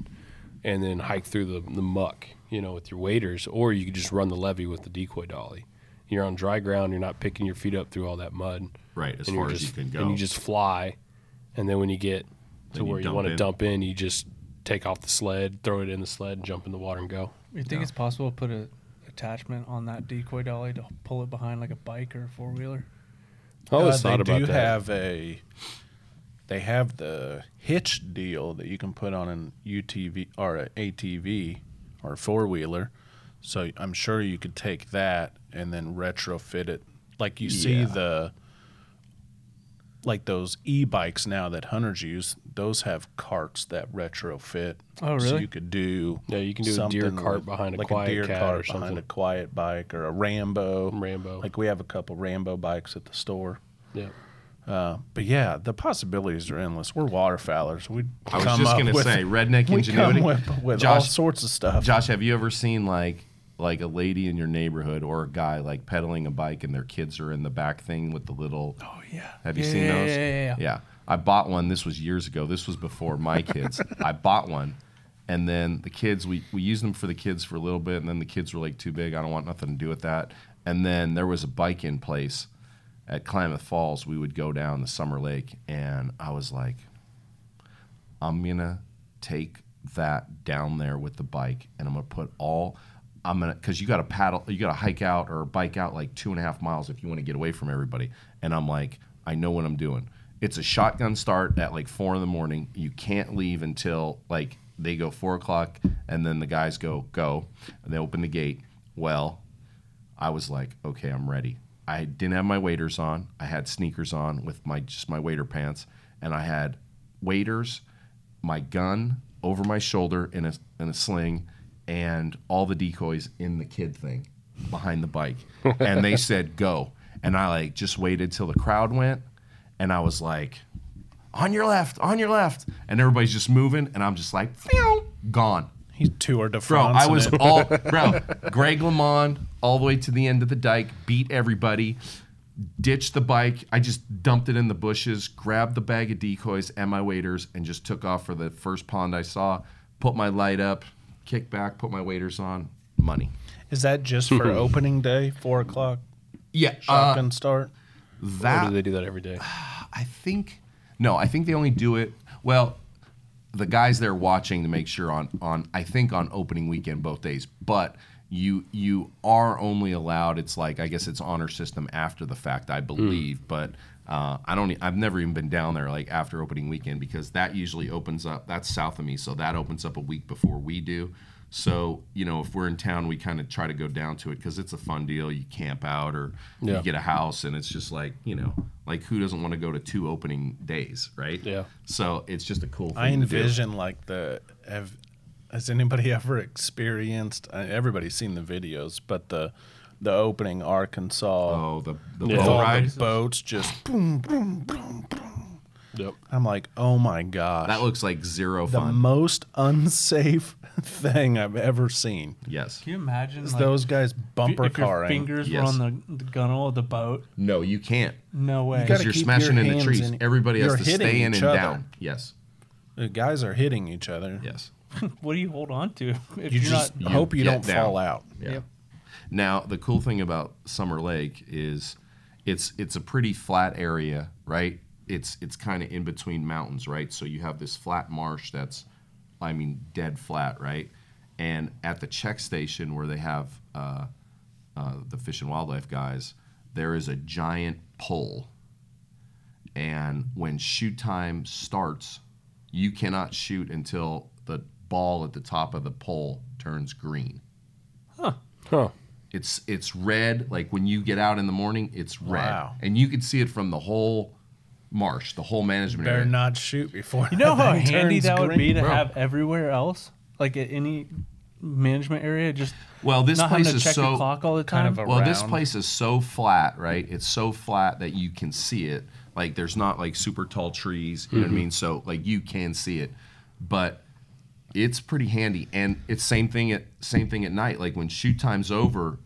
and then hike through the, the muck. You know, with your waders, or you could just run the levee with the decoy dolly. You're on dry ground. You're not picking your feet up through all that mud. right? As and far you're as just, you can go, And you just fly, and then when you get to Then where you, dump want to dump in, you just take off the sled, throw it in the sled, and jump in the water and go. You think it's possible to put a attachment on that decoy dolly to pull it behind like a bike or a four wheeler? I always Uh, thought they about do that. have a. They have the hitch deal that you can put on an UTV or an ATV or four wheeler. So I'm sure you could take that and then retrofit it, like you see Yeah. the. Like those e-bikes now that hunters use, those have carts that retrofit. Oh, So really? you could do. Yeah, you can do a deer cart with- behind a like quiet a deer cat cart or behind something. a quiet bike or a Rambo. Rambo. Like we have a couple Rambo bikes at the store. yeah. Uh, but yeah, the possibilities are endless. We're waterfowlers. We I was come just up gonna with- say redneck we ingenuity. come with, with all Josh, sorts of stuff. Josh, have you ever seen like like a lady in your neighborhood or a guy like pedaling a bike and their kids are in the back thing with the little? Oh yeah. Have you Yeah, seen yeah, those? Yeah, yeah, yeah. I bought one. This was years ago. This was before my kids. I bought one, and then the kids we we used them for the kids for a little bit, and then the kids were like too big. I don't want nothing to do with that. And then there was a bike in place at Klamath Falls. We would go down the Summer Lake, and I was like, I'm gonna take that down there with the bike, and I'm gonna put all. I'm gonna because you got to paddle, you got to hike out or bike out like two and a half miles if you want to get away from everybody. And I'm like, I know what I'm doing. It's a shotgun start at like four in the morning. You can't leave until like they go four o'clock, and then the guys go go, and they open the gate. Well, I was like, okay, I'm ready. I didn't have my waders on. I had sneakers on with my just my wader pants, and I had waders, my gun over my shoulder in a in a sling, and all the decoys in the kid thing behind the bike. and they said go, and I like just waited till the crowd went, and I was like, on your left, on your left, and everybody's just moving, and I'm just like, Phew, gone. He's tour de Bro, I was all bro. Greg LeMond all the way to the end of the dike, beat everybody, ditched the bike. I just dumped it in the bushes, grabbed the bag of decoys and my waders, and just took off for the first pond I saw. Put my light up, kicked back, put my waders on. Money. Is that just for opening day, four o'clock Yeah, shotgun uh, start? Or do they do that every day? I think no, I think they only do it well. The guys there watching to make sure on on I think on opening weekend both days, but you you are only allowed. It's like I guess it's honor system after the fact, I hmm. believe, but. Uh, I don't. I've never even been down there like after opening weekend because that usually opens up. That's south of me, so that opens up a week before we do. So you know, if we're in town, we kind of try to go down to it because it's a fun deal. You camp out or Yeah. you get a house, and it's just like you know, like who doesn't want to go to two opening days, right? Yeah. So it's just a cool thing. I to do. envision like the have has anybody ever experienced? uh, Everybody's seen the videos, but the the opening Arkansas Oh, the the Yeah. boat all ride. the boats just boom, boom, boom, boom. Yep. I'm like, oh my gosh, That looks like zero the fun. The most unsafe thing I've ever seen. yes. Can you imagine It's like, those guys bumper if your carring. fingers Yes. were on the, the gunnel of the boat? No, you can't. No way. gotta Because you're keep smashing your into hands trees. in- Everybody has you're to hitting stay in each and other. down. Yes. The guys are hitting each other. Yes. what do you hold on to if You are just not? hope you get don't down. fall out. Yeah. Yep. Now the cool thing about Summer Lake is it's it's a pretty flat area, right? It's it's kind of in between mountains, right? So you have this flat marsh that's, I mean, dead flat, right? And at the check station where they have uh, uh, the fish and wildlife guys, there is a giant pole. And when shoot time starts, you cannot shoot until the ball at the top of the pole turns green. Huh. Huh. It's it's red. Like when you get out in the morning, it's red, Wow. and you can see it from the whole marsh, the whole management area. Better area. not shoot before. You know how handy turns that would be to Bro. have everywhere else, like at any management area, just well, this not place to is check so the clock all the kind of a- well. This place is so flat, right? It's so flat that you can see it. Like there's not like super tall trees. You know Mm-hmm. what I mean? So like you can see it, but it's pretty handy. And it's same thing at same thing at night. Like when shoot time's over,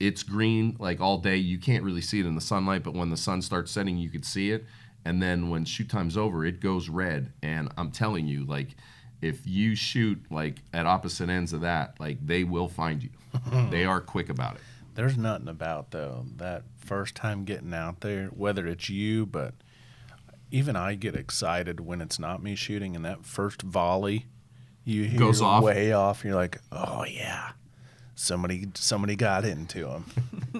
it's green like all day. You can't really see it in the sunlight, but when the sun starts setting, you could see it. And then when shoot time's over, it goes red. And I'm telling you, like, if you shoot like at opposite ends of that, like they will find you. they are quick about it. There's nothing about though that first time getting out there, whether it's you, but even I get excited when it's not me shooting, and that first volley you hear Goes off. way off. And You're like, oh yeah, somebody somebody got into him.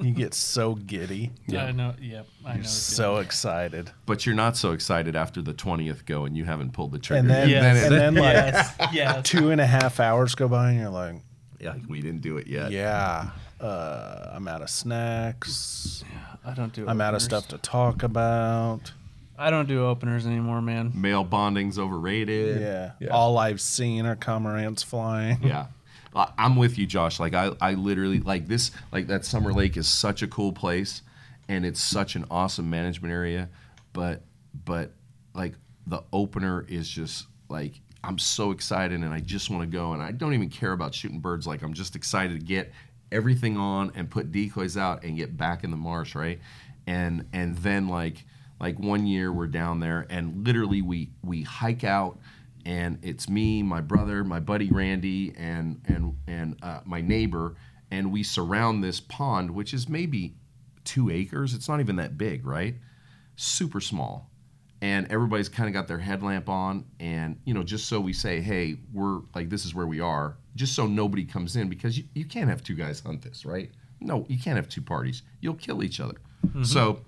you get so giddy, yeah, I know. Yep, I know. you're the so excited, But you're not so excited after the 20th go and you haven't pulled the trigger. and then yet. Yes. and then like yes, yes. two and a half hours go by, and you're like, yeah, we didn't do it yet. yeah, uh, I'm out of snacks. I don't do. I'm out of stuff to talk about. I don't do openers anymore, man. Male bonding's overrated. Yeah. Yeah. All I've seen are cormorants flying. Yeah. I- I'm with you, Josh. Like I, I literally like this. Like that Summer Lake is such a cool place, and it's such an awesome management area. But, but like the opener is just like I'm so excited, and I just want to go, and I don't even care about shooting birds. Like I'm just excited to get everything on and put decoys out and get back in the marsh, right? And and then like like one year we're down there, and literally we we hike out and it's me, my brother, my buddy Randy, and and and uh, my neighbor, and we surround this pond, which is maybe two acres. It's not even that big, right? Super small, and everybody's kind of got their headlamp on, and you know, just so we say, hey, we're like this is where we are, just so nobody comes in because you, you can't have two guys hunt this, right? No, you can't have two parties. You'll kill each other. So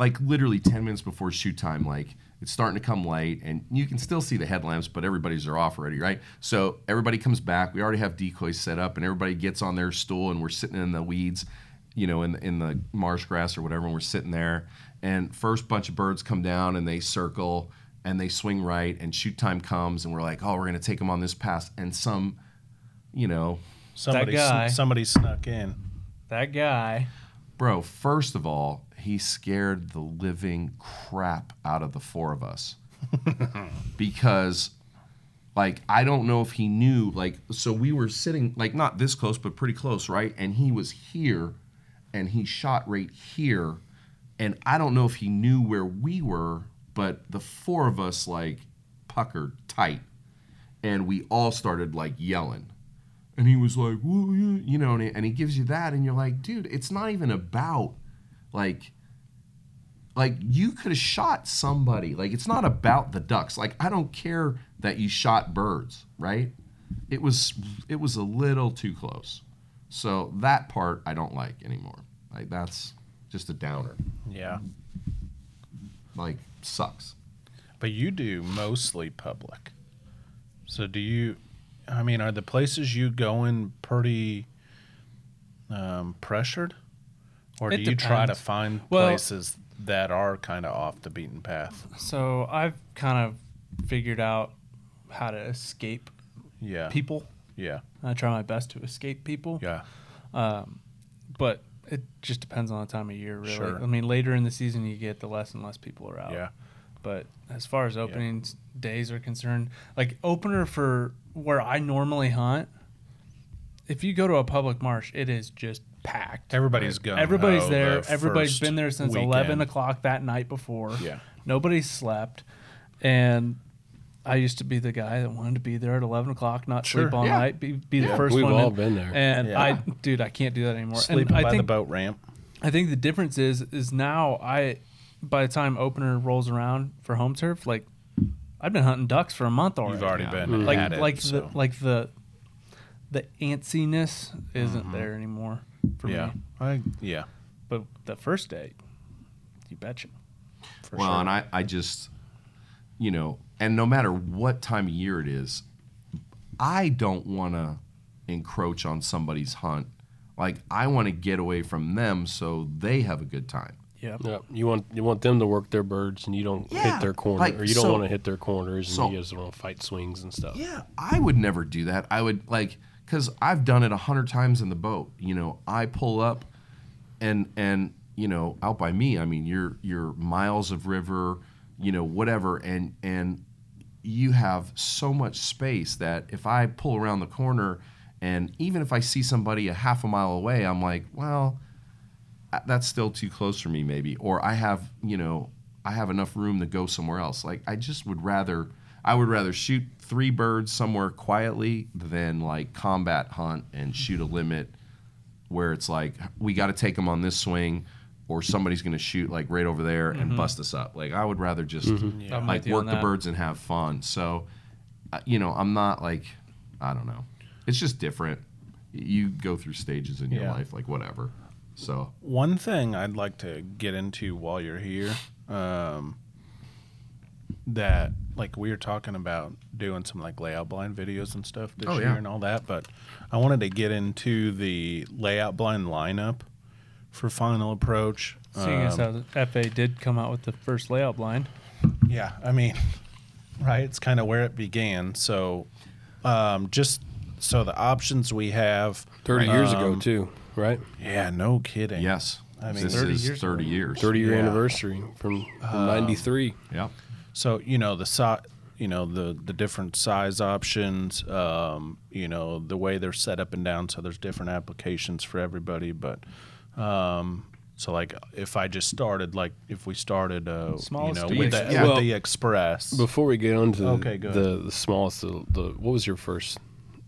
like literally 10 minutes before shoot time like it's starting to come light and you can still see the headlamps but everybody's are off already right so everybody comes back we already have decoys set up and everybody gets on their stool and we're sitting in the weeds you know in the, in the marsh grass or whatever and we're sitting there and first bunch of birds come down and they circle and they swing right and shoot time comes and we're like oh we're going to take them on this pass and some you know Somebody, guy. sn- somebody snuck in. That guy. Bro, first of all, he scared the living crap out of the four of us. because like I don't know if he knew like so we were sitting like not this close but pretty close, right? And he was here and he shot right here and I don't know if he knew where we were, but the four of us like puckered tight and we all started like yelling. And he was like, you know, and he, and he gives you that, and you're like, dude, it's not even about like, like you could have shot somebody. Like, it's not about the ducks. Like, I don't care that you shot birds, right? It was, it was a little too close. So that part I don't like anymore. Like, that's just a downer. Yeah. Like, sucks. But you do mostly public. So do you I mean, are the places you go in pretty um, pressured? Or do you try to find Well- places that are kind of off the beaten path? So I've kind of figured out how to escape Yeah. people. Yeah. I try my best to escape people. Yeah. Um, but it just depends on the time of year, really. Sure. I mean, later in the season, you get the less and less people are out. Yeah. But as far as opening days are concerned, like opener for where I normally hunt, if you go to a public marsh, it is just packed. Everybody's gung Everybody's there. the Everybody's first been there since weekend. eleven o'clock that night before. Yeah. Nobody's slept, and I used to be the guy that wanted to be there at eleven o'clock, not sleep all Yeah. night, be, be the first We've one. all in. been there. And Yeah. I, dude, I can't do that anymore. Sleeping and I by think the boat ramp. I think the difference is is now I by the time opener rolls around for home turf, like I've been hunting ducks for a month already. You've already Yeah. been mm-hmm. like at it. like so. the like the the antsiness isn't mm-hmm. there anymore for yeah, me. I, yeah. But the first day, you betcha. For well, sure. and I, I just, you know, and no matter what time of year it is, I don't want to encroach on somebody's hunt. Like I want to get away from them so they have a good time. Yep. Yeah, you want you want them to work their birds, and you don't Yeah, hit their corner, like, or you don't so- want to hit their corners, and so- you guys don't want to fight swings and stuff. Yeah, I would never do that. I would like because I've done it a hundred times in the boat. You know, I pull up, and and you know, out by me, I mean, you're you're miles of river, you know, whatever, and and you have so much space that if I pull around the corner, and even if I see somebody a half a mile away, I'm like, well, uh, that's still too close for me, maybe, or I have, you know, I have enough room to go somewhere else. Like I just would rather, I would rather shoot three birds somewhere quietly than like combat hunt and shoot a limit where it's like we got to take them on this swing, or somebody's going to shoot like right over there and bust us up. Like I would rather just I'm like work the birds and have fun. So, uh, you know, I'm not like, I don't know. It's just different. You go through stages in your Yeah. life, like whatever. So One thing I'd like to get into while you're here, um, that like we were talking about doing some like layout blind videos and stuff this Oh, year yeah. and all that, but I wanted to get into the layout blind lineup for final approach. Seeing as Um, how the FA did come out with the first layout blind. yeah, I mean, right? It's kind of where it began. So, um, just so the options we have, Thirty years ago um, too, right? Yeah, no kidding. yes, I mean, this 30 is years 30 ago. years. Thirty year Yeah. anniversary from, from '93. Yeah. So you know the si- you know the the different size options, um, you know the way they're set up and down. So there's different applications for everybody. But um, so like if I just started like if we started, uh, you know, with the. Yeah. with Well, the Express. Before we get on to Okay, go the the smallest, the, the what was your first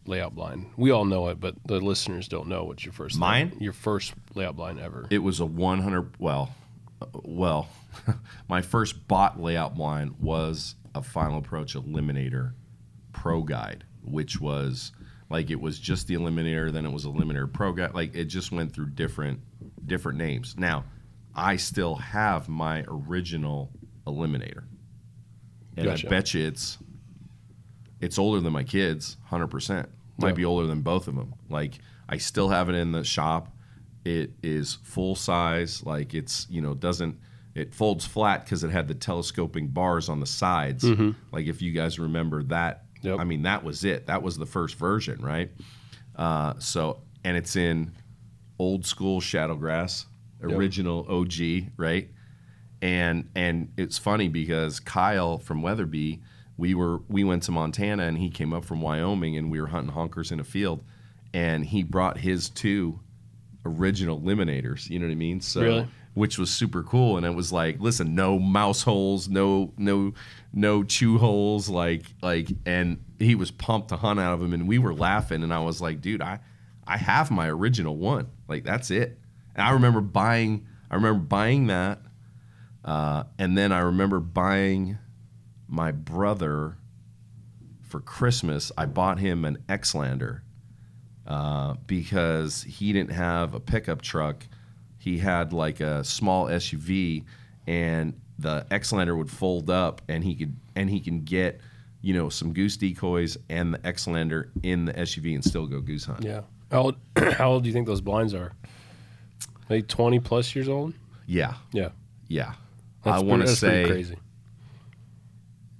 layout blind? We all know it, but the listeners don't know what your first. Mine? layout- your first layout blind ever. It was a 100. Well, uh, well, my first bot layout blind was a Final Approach Eliminator Pro Guide, which was like it was just the Eliminator, then it was Eliminator Pro Guide. Like it just went through different different names. Now, I still have my original Eliminator, and Gotcha. I bet you it's it's older than my kids, hundred percent. Might Yeah. be older than both of them. Like I still have it in the shop. It is full size. Like it's you know doesn't it folds flat because it had the telescoping bars on the sides. Like if you guys remember that. Mm-hmm. Yep. I mean that was it. That was the first version, right? Uh, so and it's in old school shadowgrass, original OG, right? and and it's funny because Kyle from Weatherby, we were we went to Montana and he came up from Wyoming and we were hunting honkers in a field, and he brought his two original eliminators. You know what I mean? So. Really? Which was super cool, and it was like, listen, no mouse holes, no, no, no chew holes, like, like, and he was pumped to hunt out of them, and we were laughing, and I was like, dude, I, I have my original one, like that's it. And I remember buying, I remember buying that, uh, and then I remember buying my brother for Christmas. I bought him an Xlander uh, because he didn't have a pickup truck. He had like a small SUV, and the Xlander would fold up, and he could and he can get you know some goose decoys and the Xlander in the SUV and still go goose hunt. Yeah. How old, how old do you think those blinds are? Maybe twenty plus years old. Yeah, Yeah. yeah. That's I want to that's pretty say crazy.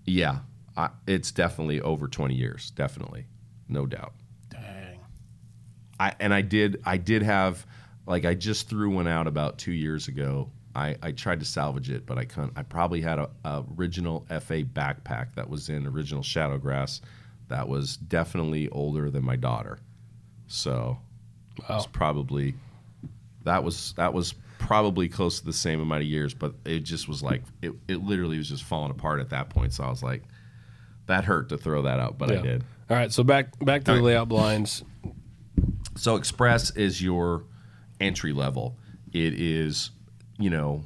Yeah, I, it's definitely over 20 years, definitely, no doubt. Dang. I and I did I did have like I just threw one out about two years ago. I, I tried to salvage it, but I couldn't. I probably had a, a original FA backpack that was in original Shadowgrass that was definitely older than my daughter. So it's probably that was that was probably close to the same amount of years, but it just was like it, it literally was just falling apart at that point. So I was like, that hurt to throw that out, but I did. All right, so back back to All the right. layout blinds. So Express is your entry level. It is, you know,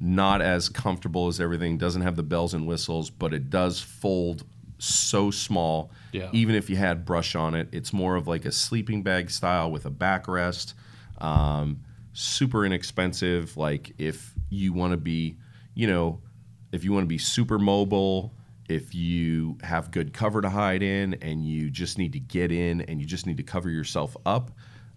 not as comfortable as everything. Doesn't have the bells and whistles, but it does fold so small. Yeah. Even if you had brush on it, it's more of like a sleeping bag style with a backrest. Um, super inexpensive. Like if you want to be, you know, if you want to be super mobile, if you have good cover to hide in and you just need to get in and you just need to cover yourself up,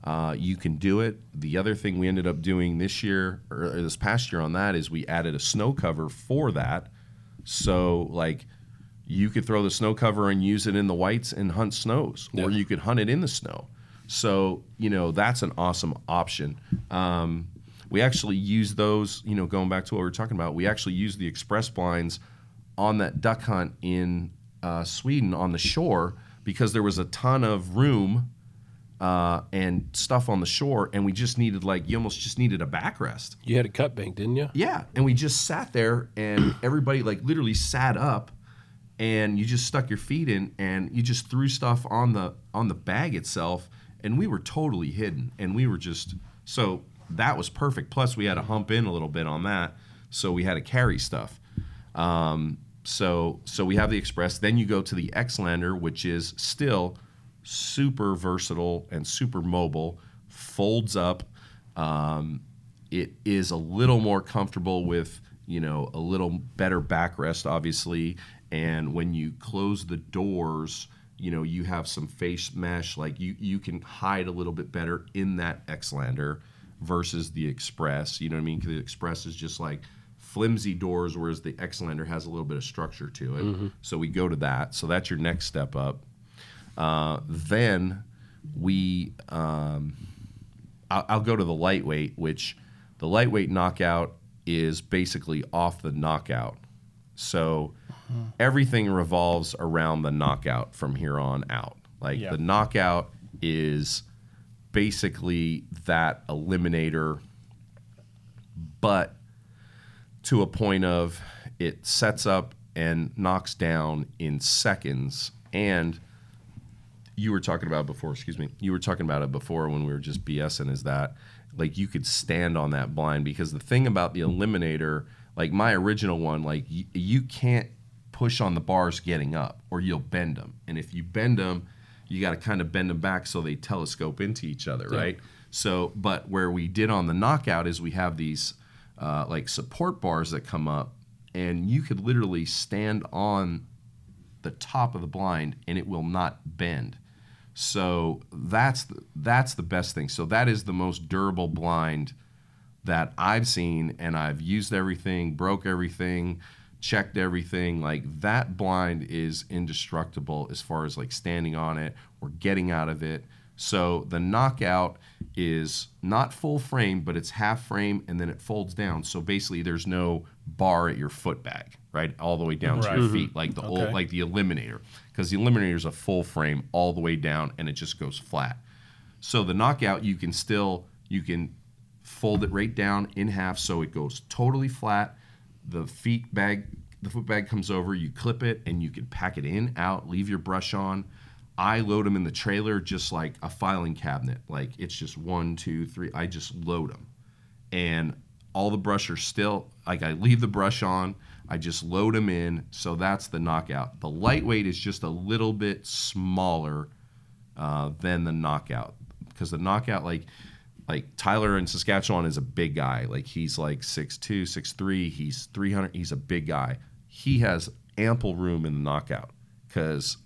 uh, you can do it. The other thing we ended up doing this year or this past year on that is we added a snow cover for that. So like you could throw the snow cover and use it in the whites and hunt snows, or you could hunt it in the snow. So you know that's an awesome option. Um, we actually use those. You know, going back to what we were talking about, we actually use the express blinds on that duck hunt in uh, Sweden on the shore because there was a ton of room uh, and stuff on the shore, and we just needed like you almost just needed a backrest. You had a cut bank, didn't you? Yeah, and we just sat there, and everybody like literally sat up, and you just stuck your feet in, and you just threw stuff on the on the bag itself, and we were totally hidden, and we were just so that was perfect. Plus, we had to hump in a little bit on that, so we had to carry stuff. Um, so so we have the Express. Then you go to the Xlander, which is still super versatile and super mobile. Folds up. Um, it is a little more comfortable with you know a little better backrest, obviously. And when you close the doors, you know you have some face mesh. Like you you can hide a little bit better in that Xlander versus the Express. You know what I mean? Because the Express is just like flimsy doors, whereas the Xlander has a little bit of structure to it. So we go to that. So that's your next step up. Uh, then we, um, I'll, I'll go to the lightweight, which the lightweight knockout is basically off the knockout. So everything revolves around the knockout from here on out. Like the knockout is basically that eliminator, but to a point of it sets up and knocks down in seconds. And you were talking about it before, excuse me, you were talking about it before when we were just BSing, is that like you could stand on that blind because the thing about the eliminator, like my original one, like y- you can't push on the bars getting up or you'll bend them. And if you bend them, you got to kind of bend them back so they telescope into each other, right? So, but where we did on the knockout is we have these uh, like support bars that come up, and you could literally stand on the top of the blind and it will not bend. So that's the, that's the best thing. So that is the most durable blind that I've seen, and I've used everything, broke everything, checked everything. Like that blind is indestructible as far as like standing on it or getting out of it. So the knockout is not full frame, but it's half frame and then it folds down. So basically, there's no bar at your foot bag, right, all the way down to Right. your feet, like the mm-hmm. old, like the Eliminator, because the Eliminator is a full frame all the way down and it just goes flat. So the knockout, you can still you can fold it right down in half so it goes totally flat. The feet bag, the foot bag comes over. You clip it and you can pack it in, out, leave your brush on. I load them in the trailer just like a filing cabinet. Like it's just one, two, three. I just load them, and all the brush are still like I leave the brush on. I just load them in. So that's the knockout. The lightweight is just a little bit smaller uh, than the knockout because the knockout like like Tyler in Saskatchewan is a big guy. Like he's like 6'2", 6'3", he's 300, he's a big guy. He has ample room in the knockout cuz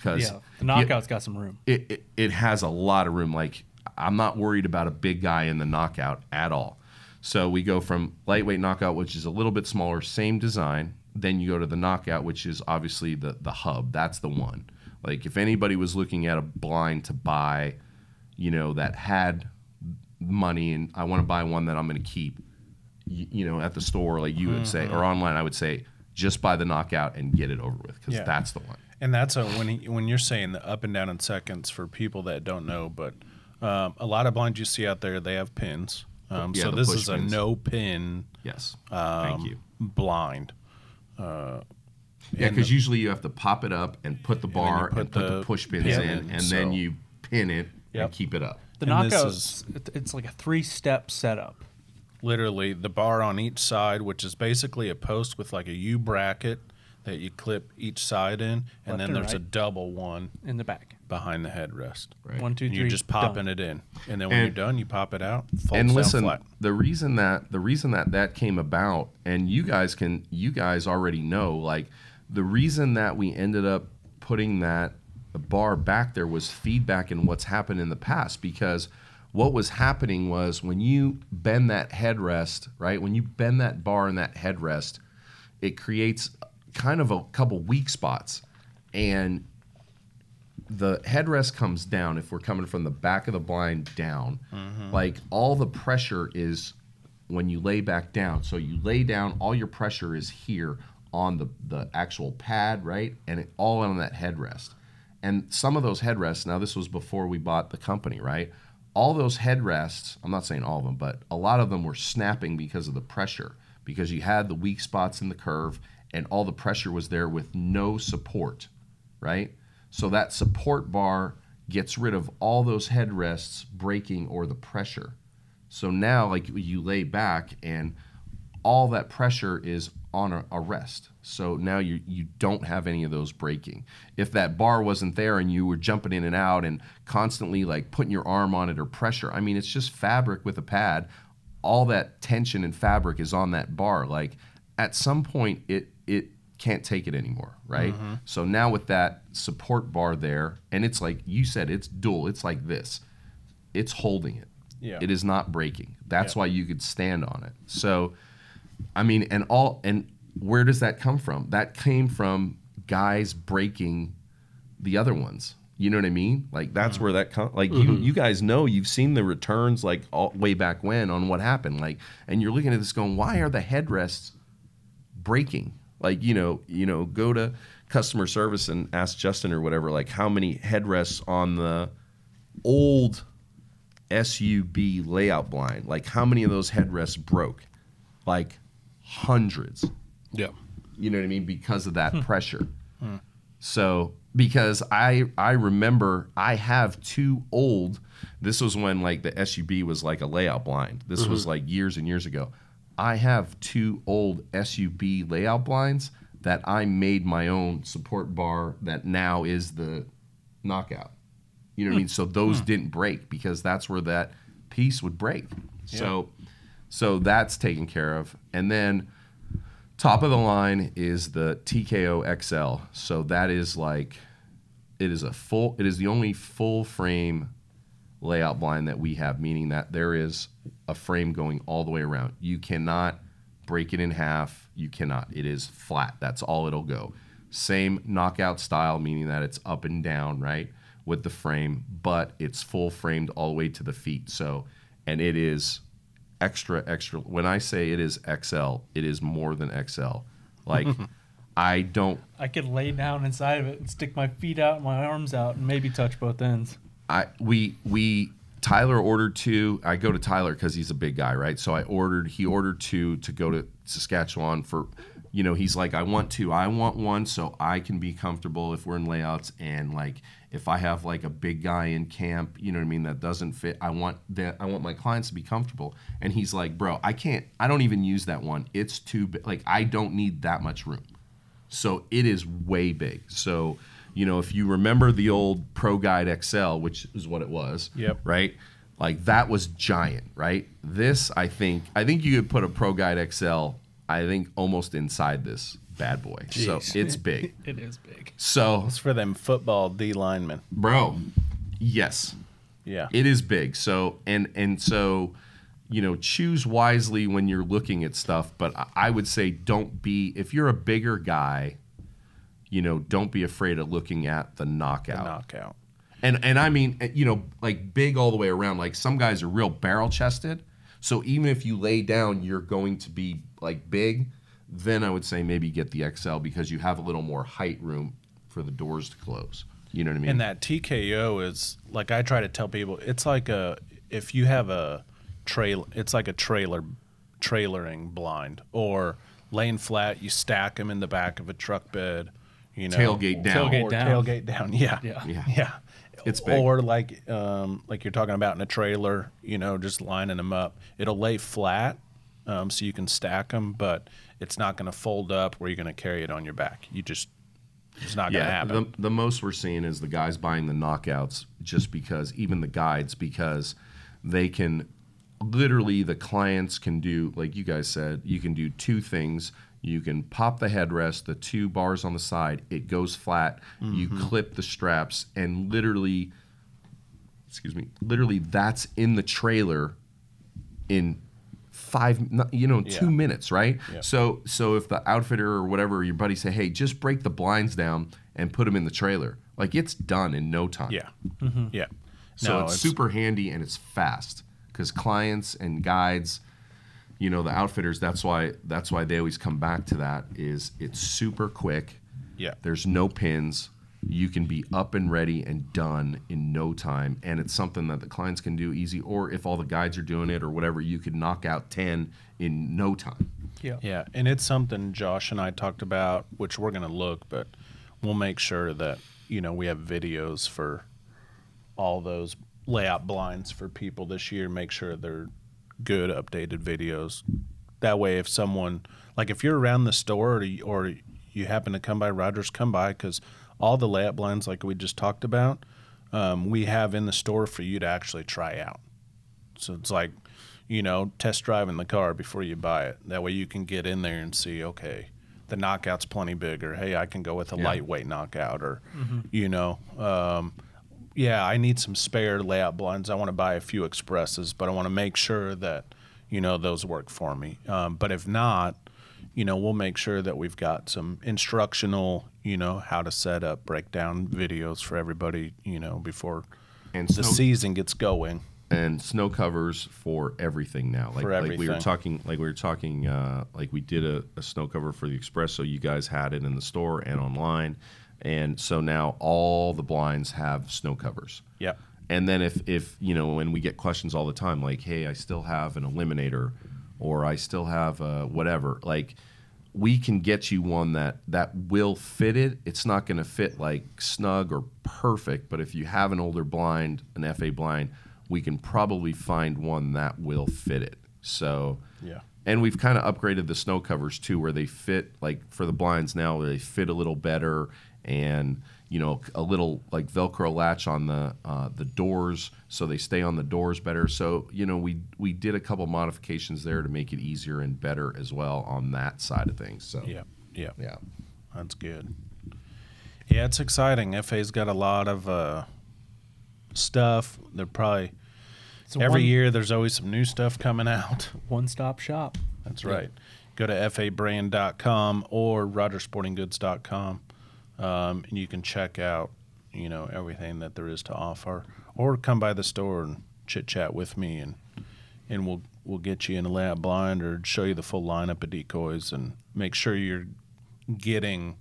cuz Yeah, the knockout's got some room. it, it it has a lot of room like I'm not worried about a big guy in the knockout at all. So we go from lightweight knockout which is a little bit smaller, same design, then you go to the knockout which is obviously the the hub. That's the one. Like if anybody was looking at a blind to buy, you know, that had money and I want to buy one that I'm going to keep, you, you know, at the store, like you would say, or online, I would say, just buy the knockout and get it over with because Yeah. that's the one. And that's a when he, when you're saying the up and down in seconds for people that don't know, but um, a lot of blinds you see out there they have pins. Um, Yeah, so this push is a pins. no pin Yes. um, Thank you. blind. Yeah, because usually you have to pop it up and put the bar and put, put the, the push pins pin in, in, and so- then you pin it and keep it up. The And this knockout, is- it's like a three-step setup. Literally the bar on each side, which is basically a post with like a U bracket that you clip each side in, and Left then and there's a double one in the back. Behind the headrest. Right. One, two, And three. you're just popping done. it in, and then when And- you're done, you pop it out. And listen, flat. the reason that the reason that that came about, and you guys can, you guys already know, like the reason that we ended up putting that bar back there was feedback and what's happened in the past because what was happening was when you bend that headrest, right? When you bend that bar and that headrest, it creates kind of a couple weak spots, and the headrest comes down if we're coming from the back of the blind down. Mm-hmm. Like all the pressure is when you lay back down. So you lay down all your pressure is here on the the actual pad right? And it all on that headrest. And some of those headrests now this was before we bought the company right? All those headrests i'm not saying all of them but a lot of them were snapping because of the pressure because you had the weak spots in the curve and all the pressure was there with no support right? So that support bar gets rid of all those headrests breaking or the pressure. So now, like you lay back and all that pressure is on a, rest. So now you you don't have any of those breaking. If that bar wasn't there and you were jumping in and out and constantly like putting your arm on it or pressure, I mean it's just fabric with a pad. All that tension and fabric is on that bar. Like at some point it it can't take it anymore, right? Mm-hmm. So now with that support bar there, and it's like you said, it's dual. It's like this. It's holding it. Yeah. It is not breaking. That's Yeah. why you could stand on it. So I mean, and all and where does that come from? That came from guys breaking the other ones. You know what I mean? Like that's mm-hmm. where that com- like you mm-hmm. you guys know you've seen the returns like all, way back when on what happened. Like and you're looking at this going, why are the headrests breaking? Like you know you know go to customer service and ask Justin or whatever like how many headrests on the old SUB layout blind like how many of those headrests broke? Like hundreds. Yeah. You know what I mean? Because of that hmm. pressure. Hmm. So because I I remember I have two old. This was when like the SUB was like a layout blind. This was mm-hmm. like years and years ago. I have two old SUB layout blinds that I made my own support bar that now is the knockout. You know what I hmm. mean? So those hmm. didn't break because that's where that piece would break. So so that's taken care of. And then top of the line is the TKO XL. So that is like it is a full it is the only full frame layout blind that we have meaning that there is a frame going all the way around. You cannot break it in half. You cannot. It is flat. That's all it'll go. Same knockout style meaning that it's up and down, right? With the frame, but it's full framed all the way to the feet. So and it is extra extra when I say it is XL, it is more than XL. Like I don't I could lay down inside of it and stick my feet out, my arms out, and maybe touch both ends. I we we Tyler ordered two. I go to Tyler because he's a big guy, right? So I ordered. He ordered two to go to Saskatchewan for. You know, he's like, I want two. I want one so I can be comfortable if we're in layouts and like if I have like a big guy in camp, you know what I mean, that doesn't fit. I want that. I want my clients to be comfortable. And he's like, bro, I can't. I don't even use that one. It's too big. Like I don't need that much room. So it is way big. So, you know, if you remember the old Pro Guide XL, which is what it was, Yep. right? Like that was giant, right? This, I think, I think you could put a Pro Guide XL, I think, almost inside this bad boy. So it's big. It is big. So, It's for them football D linemen. bro, yes, Yeah. it is big. So and and so, you know, choose wisely when you're looking at stuff. But I- I would say don't be if you're a bigger guy, you know, don't be afraid of looking at the knockout. knockout. And and I mean, eh, you know, like big all the way around. Like some guys are real barrel chested. So even if you lay down, you're going to be like big. Then I would say maybe get the XL because you have a little more height room for the doors to close. You know what I mean? And that TKO is like I try to tell people, it's like a if you have a trail, it's like a trailer trailering blind or laying flat. You stack them in the back of a truck bed. You know, Tailgate down. Tailgate or down. tailgate down. Yeah, Yeah. Yeah. yeah. It's big. Or like um, like you're talking about in a trailer, you know, just lining them up. It'll lay flat, um, so you can stack them, but it's not going to fold up where you're going to carry it on your back. You just it's not going to yeah, happen. the, the most we're seeing is the guys buying the knockouts just because, even the guides, because they can literally, the clients can do, like you guys said, you can do two things. You can pop the headrest, the two bars on the side, it goes flat. You Mm-hmm. clip the straps, and literally, excuse me, literally that's in the trailer in five you know two Yeah. minutes right Yeah. so so if the outfitter or whatever your buddy say hey just break the blinds down and put them in the trailer like it's done in no time yeah, yeah. so No, it's, super handy and it's fast because clients and guides you know the outfitters that's why that's why they always come back to that is it's super quick Yeah. there's no pins you can be up and ready and done in no time and it's something that the clients can do easy or if all the guides are doing it or whatever you could knock out 10 in no time Yeah. Yeah, and it's something Josh and I talked about, which we're going to look, but we'll make sure that you know we have videos for all those layout blinds for people this year. Make sure they're good, updated videos. That way, if someone like if you're around the store or you, or you happen to come by Rogers, come by because all the layout blinds, like we just talked about, um, we have in the store for you to actually try out. So it's like, you know, test driving the car before you buy it. That way you can get in there and see, okay, the knockout's plenty bigger. Hey, I can go with a Yeah. lightweight knockout, or, you know, um, yeah, I need some spare layout blinds. I want to buy a few expresses, but I want to make sure that, you know, those work for me. Um, but if not, you know, we'll make sure that we've got some instructional, you know, how to set up breakdown videos for everybody, you know, before and the snow, season gets going. and snow covers for everything now like, For like we were talking like we were talking uh, like we did a, a snow cover for the express so you guys had it in the store and online and so now all the blinds have snow covers Yep. And then if if you know when we get questions all the time like, hey, I still have an eliminator, or I still have a whatever, like we can get you one that that will fit it. It's not going to fit like snug or perfect, but if you have an older blind, an FA blind, we can probably find one that will fit it. So Yeah. and we've kind of upgraded the snow covers too, where they fit like for the blinds now, they fit a little better, and you know a little like Velcro latch on the uh, the doors, so they stay on the doors better. So you know we we did a couple modifications there to make it easier and better as well on that side of things. So yeah yeah yeah, That's good. Yeah, it's exciting. FA's got a lot of uh, stuff. They're probably It's a every one, year. There's always some new stuff coming out. one-stop shop. That's right. Go to fabrand.com or rogerssportinggoods.com, um, and you can check out, you know, everything that there is to offer, or come by the store and chit chat with me, and and we'll we'll get you in a layout blind or show you the full lineup of decoys and make sure you're getting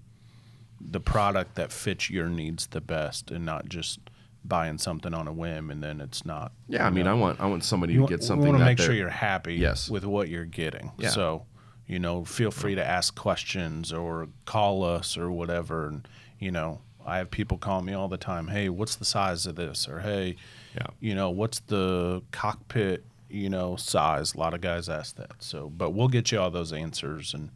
the product that fits your needs the best, and not just buying something on a whim and then it's not. yeah. I mean, I want I want somebody You to get something. want to make sure you're happy Yes. with what you're getting. Yeah. So, you know, feel free to ask questions or call us or whatever. And, you know, I have people call me all the time. Hey, what's the size of this? Or, hey, Yeah. you know, what's the cockpit, you know, size? A lot of guys ask that. So, but we'll get you all those answers and,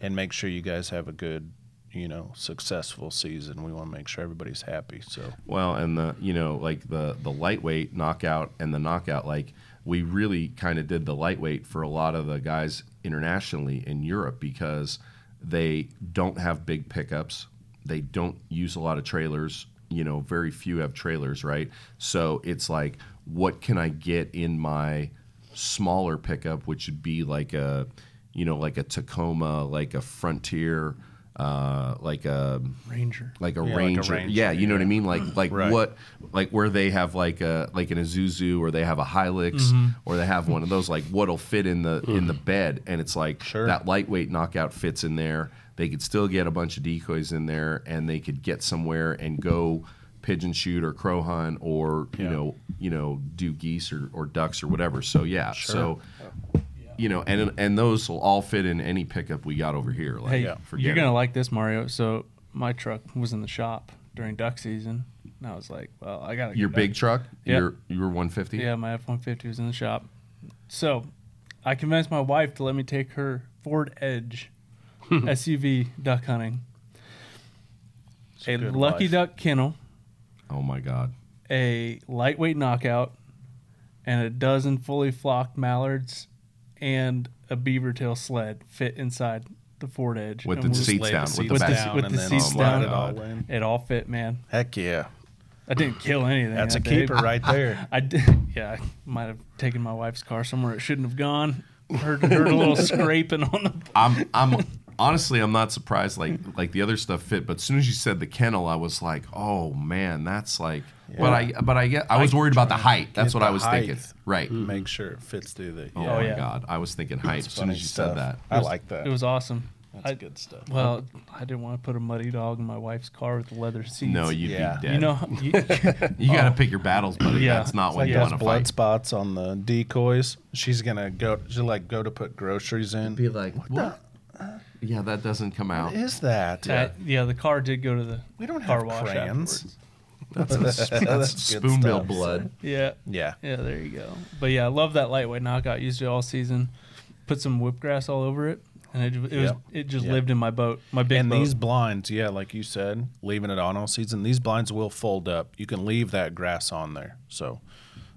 and make sure you guys have a good, you know, successful season. We want to make sure everybody's happy. So, Well, and the you know like the the lightweight knockout and the knockout like we really kind of did the lightweight for a lot of the guys internationally in Europe because they don't have big pickups. They don't use a lot of trailers. You know, very few have trailers, right? So it's like, what can I get in my smaller pickup, which would be like a, you know, like a Tacoma, like a Frontier, uh, like a Ranger. like a, Yeah, like a ranger. Ranger, Yeah, you know what I mean. Like like Right. what like where they have like a like an Isuzu or they have a Hilux Mm-hmm. or they have one of those like what'll fit in the in the bed and it's like Sure. that lightweight knockout fits in there. They could still get a bunch of decoys in there and they could get somewhere and go pigeon shoot or crow hunt or you Yeah. know you know do geese or, or ducks or whatever. So yeah, so you know and and those will all fit in any pickup we got over here. Like, Hey, Yeah, you're gonna like this, Mario. So my truck was in the shop during duck season, and I was like, "Well, I gotta." get Your back. big truck, Yeah. your your 150. Yeah, my F one fifty was in the shop. So, I convinced my wife to let me take her Ford Edge SUV duck hunting. A good Lucky life. Duck kennel, Oh my god. a lightweight knockout, and a dozen fully flocked mallards, and a beaver tail sled fit inside the Ford Edge. With the seats down, the with the seats back. down With and the then seats down. it all in. It all fit, man. Heck yeah, I didn't kill anything. that's a day. keeper right there. I did. Yeah, I might have taken my wife's car somewhere it shouldn't have gone. Heard, heard a little scraping on the. I'm I'm honestly I'm not surprised like mm. like the other stuff fit, but as soon as you said the kennel, I was like, oh man, that's like. But I but I get I was worried about the height. That's what I was height. thinking. Right. Mm-hmm. Make sure it fits through the. Oh, Yeah, my yeah. god, I was thinking height as soon as you stuff. said that. I like that. It was awesome. That's I, good stuff. Well, I didn't want to put a muddy dog in my wife's car with the leather seats. No, you'd Yeah. be dead. You know, you, you got to pick your battles, buddy. Yeah. That's not It's what like you those want to blood fight. spots on the decoys. She's gonna go. She'll like go to put groceries in. Be like, what? Yeah, that doesn't come out. What is that? yeah. yeah, the car did go to the We don't car have wash crayons. afterwards. That's, That's good spoonbill blood. Yeah, Yeah. yeah, there you go. But yeah, I love that lightweight knockout. Used it all season. Put some whipgrass all over it, and it, it was Yep. it just Yep. lived in my boat, my big and boat. these blinds, yeah, like you said, leaving it on all season, these blinds will fold up. You can leave that grass on there. So,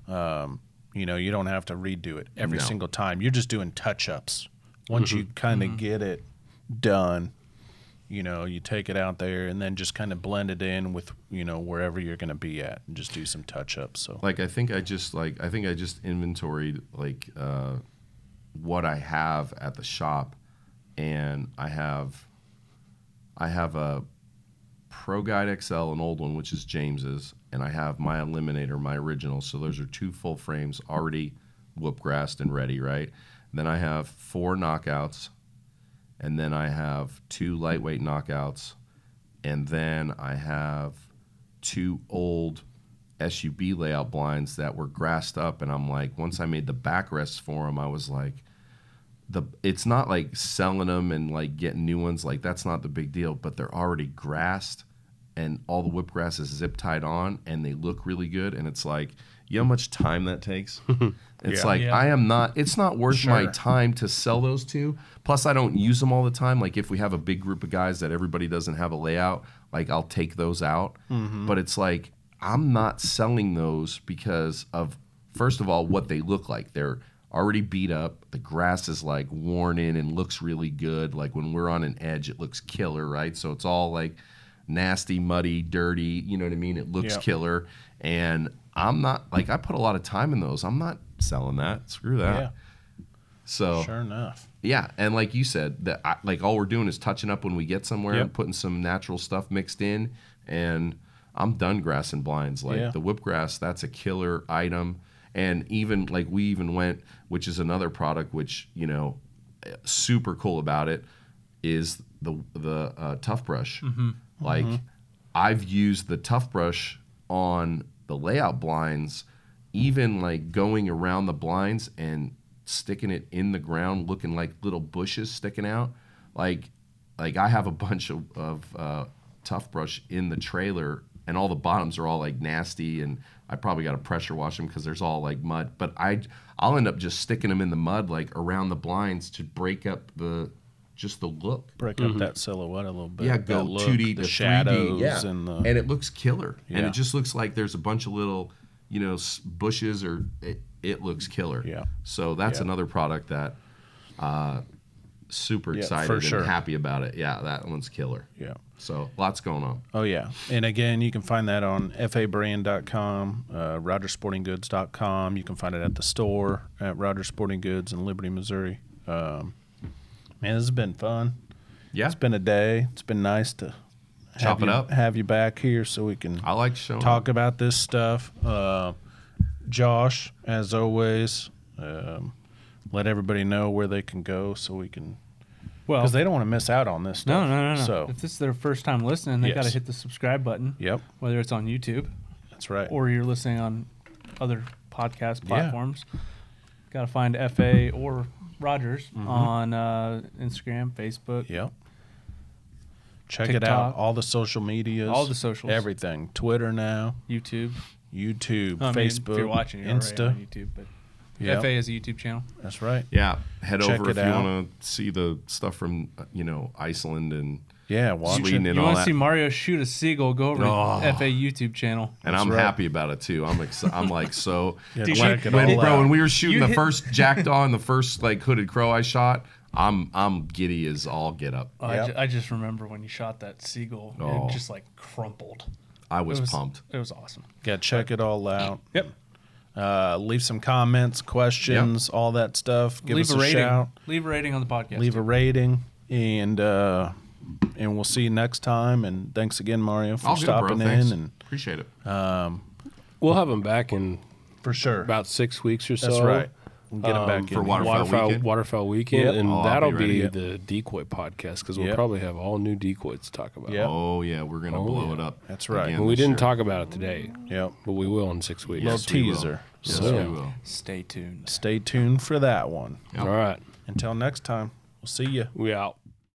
um, you know, you don't have to redo it every No. single time. You're just doing touch ups. Once you kind of get it done, you know, you take it out there and then just kind of blend it in with, you know, wherever you're going to be at and just do some touch ups. So, like I think I just like I think I just inventoried like uh, what I have at the shop, and I have I have a Pro Guide XL, an old one, which is James's, and I have my Eliminator, my original. So those are two full frames already whipgrassed and ready, right? Then I have four knockouts, and then I have two lightweight knockouts, and then I have two old SUB layout blinds that were grassed up, and I'm like, once I made the backrests for them, I was like, the it's not like selling them and like getting new ones, like that's not the big deal, but they're already grassed, and all the whip grass is zip tied on, and they look really good, and it's like, you know how much time that takes. It's Yeah. like Yeah. I am not. It's not worth my Sure. time to sell those two. Plus, I don't use them all the time. Like if we have a big group of guys that everybody doesn't have a layout, like I'll take those out. Mm-hmm. But it's like I'm not selling those because of first of all what they look like. They're already beat up. The grass is like worn in and looks really good. Like when we're on an edge, it looks killer, right? So it's all like nasty, muddy, dirty. You know what I mean? It looks Yep. killer. And I'm not like I put a lot of time in those. I'm not selling that. Screw that. yeah, So sure enough. yeah, and like you said, that I, like all we're doing is touching up when we get somewhere Yep. and putting some natural stuff mixed in, and I'm done grass and blinds. Like Yeah. the whipgrass, that's a killer item, and even like we even went, which is another product which you know, super cool about it, is the the uh, tough brush. Like I've used the tough brush on the layout blinds, even like going around the blinds and sticking it in the ground, looking like little bushes sticking out. Like, like I have a bunch of, of uh, tough brush in the trailer, and all the bottoms are all like nasty, and I probably got to pressure wash them because there's all like mud. But I, I'll end up just sticking them in the mud like around the blinds to break up the just the look. Break up that silhouette a little bit. Yeah, go look, 2D the to shadows 3D. Yeah. and the and it looks killer. And it just looks like there's a bunch of little, you know, bushes or it, it looks killer. Yeah. So that's Yeah. another product that uh super Yeah, excited for and sure. happy about it. Yeah, that one's killer. yeah. So lots going on. Oh yeah, and again, you can find that on fabrand.com, uh, rogerssportinggoods.com. You can find it at the store at Rogers Sporting Goods in Liberty, Missouri. Um, man, this has been fun. Yeah. It's been a day. It's been nice to Chop have it you, up. Have you back here so we can I like showing talk about this stuff. Uh, Josh, as always, um, let everybody know where they can go so we can Well, because they don't want to miss out on this no, stuff. no, no, no. So, if this is their first time listening, they got to hit the subscribe button. yep, Whether it's on YouTube that's right. or you're listening on other podcast Yeah. platforms, got to find FA or Rogers Mm-hmm. on uh, Instagram, Facebook. Yep. Check it out. All the social medias. All the socials. Everything. Twitter now. YouTube, YouTube. I mean, Facebook. If you're watching, you're already Insta. on YouTube, but Yep. FA is a YouTube channel. That's right. Yeah, head Check over it if you want to see the stuff from uh, you know Iceland and Yeah. Watch Sweden it. and you all want to that. see Mario shoot a seagull? Go over Oh. to FA YouTube channel. and That's I'm right. happy about it too. I'm excited. I'm like so. Yeah, Dude, check it when, all bro, out. when we were shooting You the hit- first jackdaw and the first like hooded crow I shot, I'm I'm giddy as all get up. Oh, Yep. I, ju- I just remember when you shot that seagull, Oh. it just like crumpled. I was, it was pumped. It was awesome. Yeah. Check it all out. Yep. Uh, leave some comments, questions, all that stuff. Give Leave us a a, rating. shout. Leave a rating on the podcast. Leave a rating, and uh, and we'll see you next time. And thanks again, Mario, for All good, bro. stopping Thanks. in. And Appreciate it. We'll have them back in for sure, about six weeks or so. that's right. We'll get them Um, back for in. water- Waterfowl Waterfowl weekend? Waterfowl weekend, Yep. and Oh, that'll be be, the decoy podcast because we'll Yep. probably have all new decoys to talk about. Yep. Oh yeah, we're gonna Oh, blow yeah. it up. That's right. again And we didn't year. talk about it today, Yep. but we will in six weeks. Little Yes, we will. teaser. Yes, So- we will. Stay tuned. Stay tuned for that one. Yep. All right, Until next time, we'll see you. we out.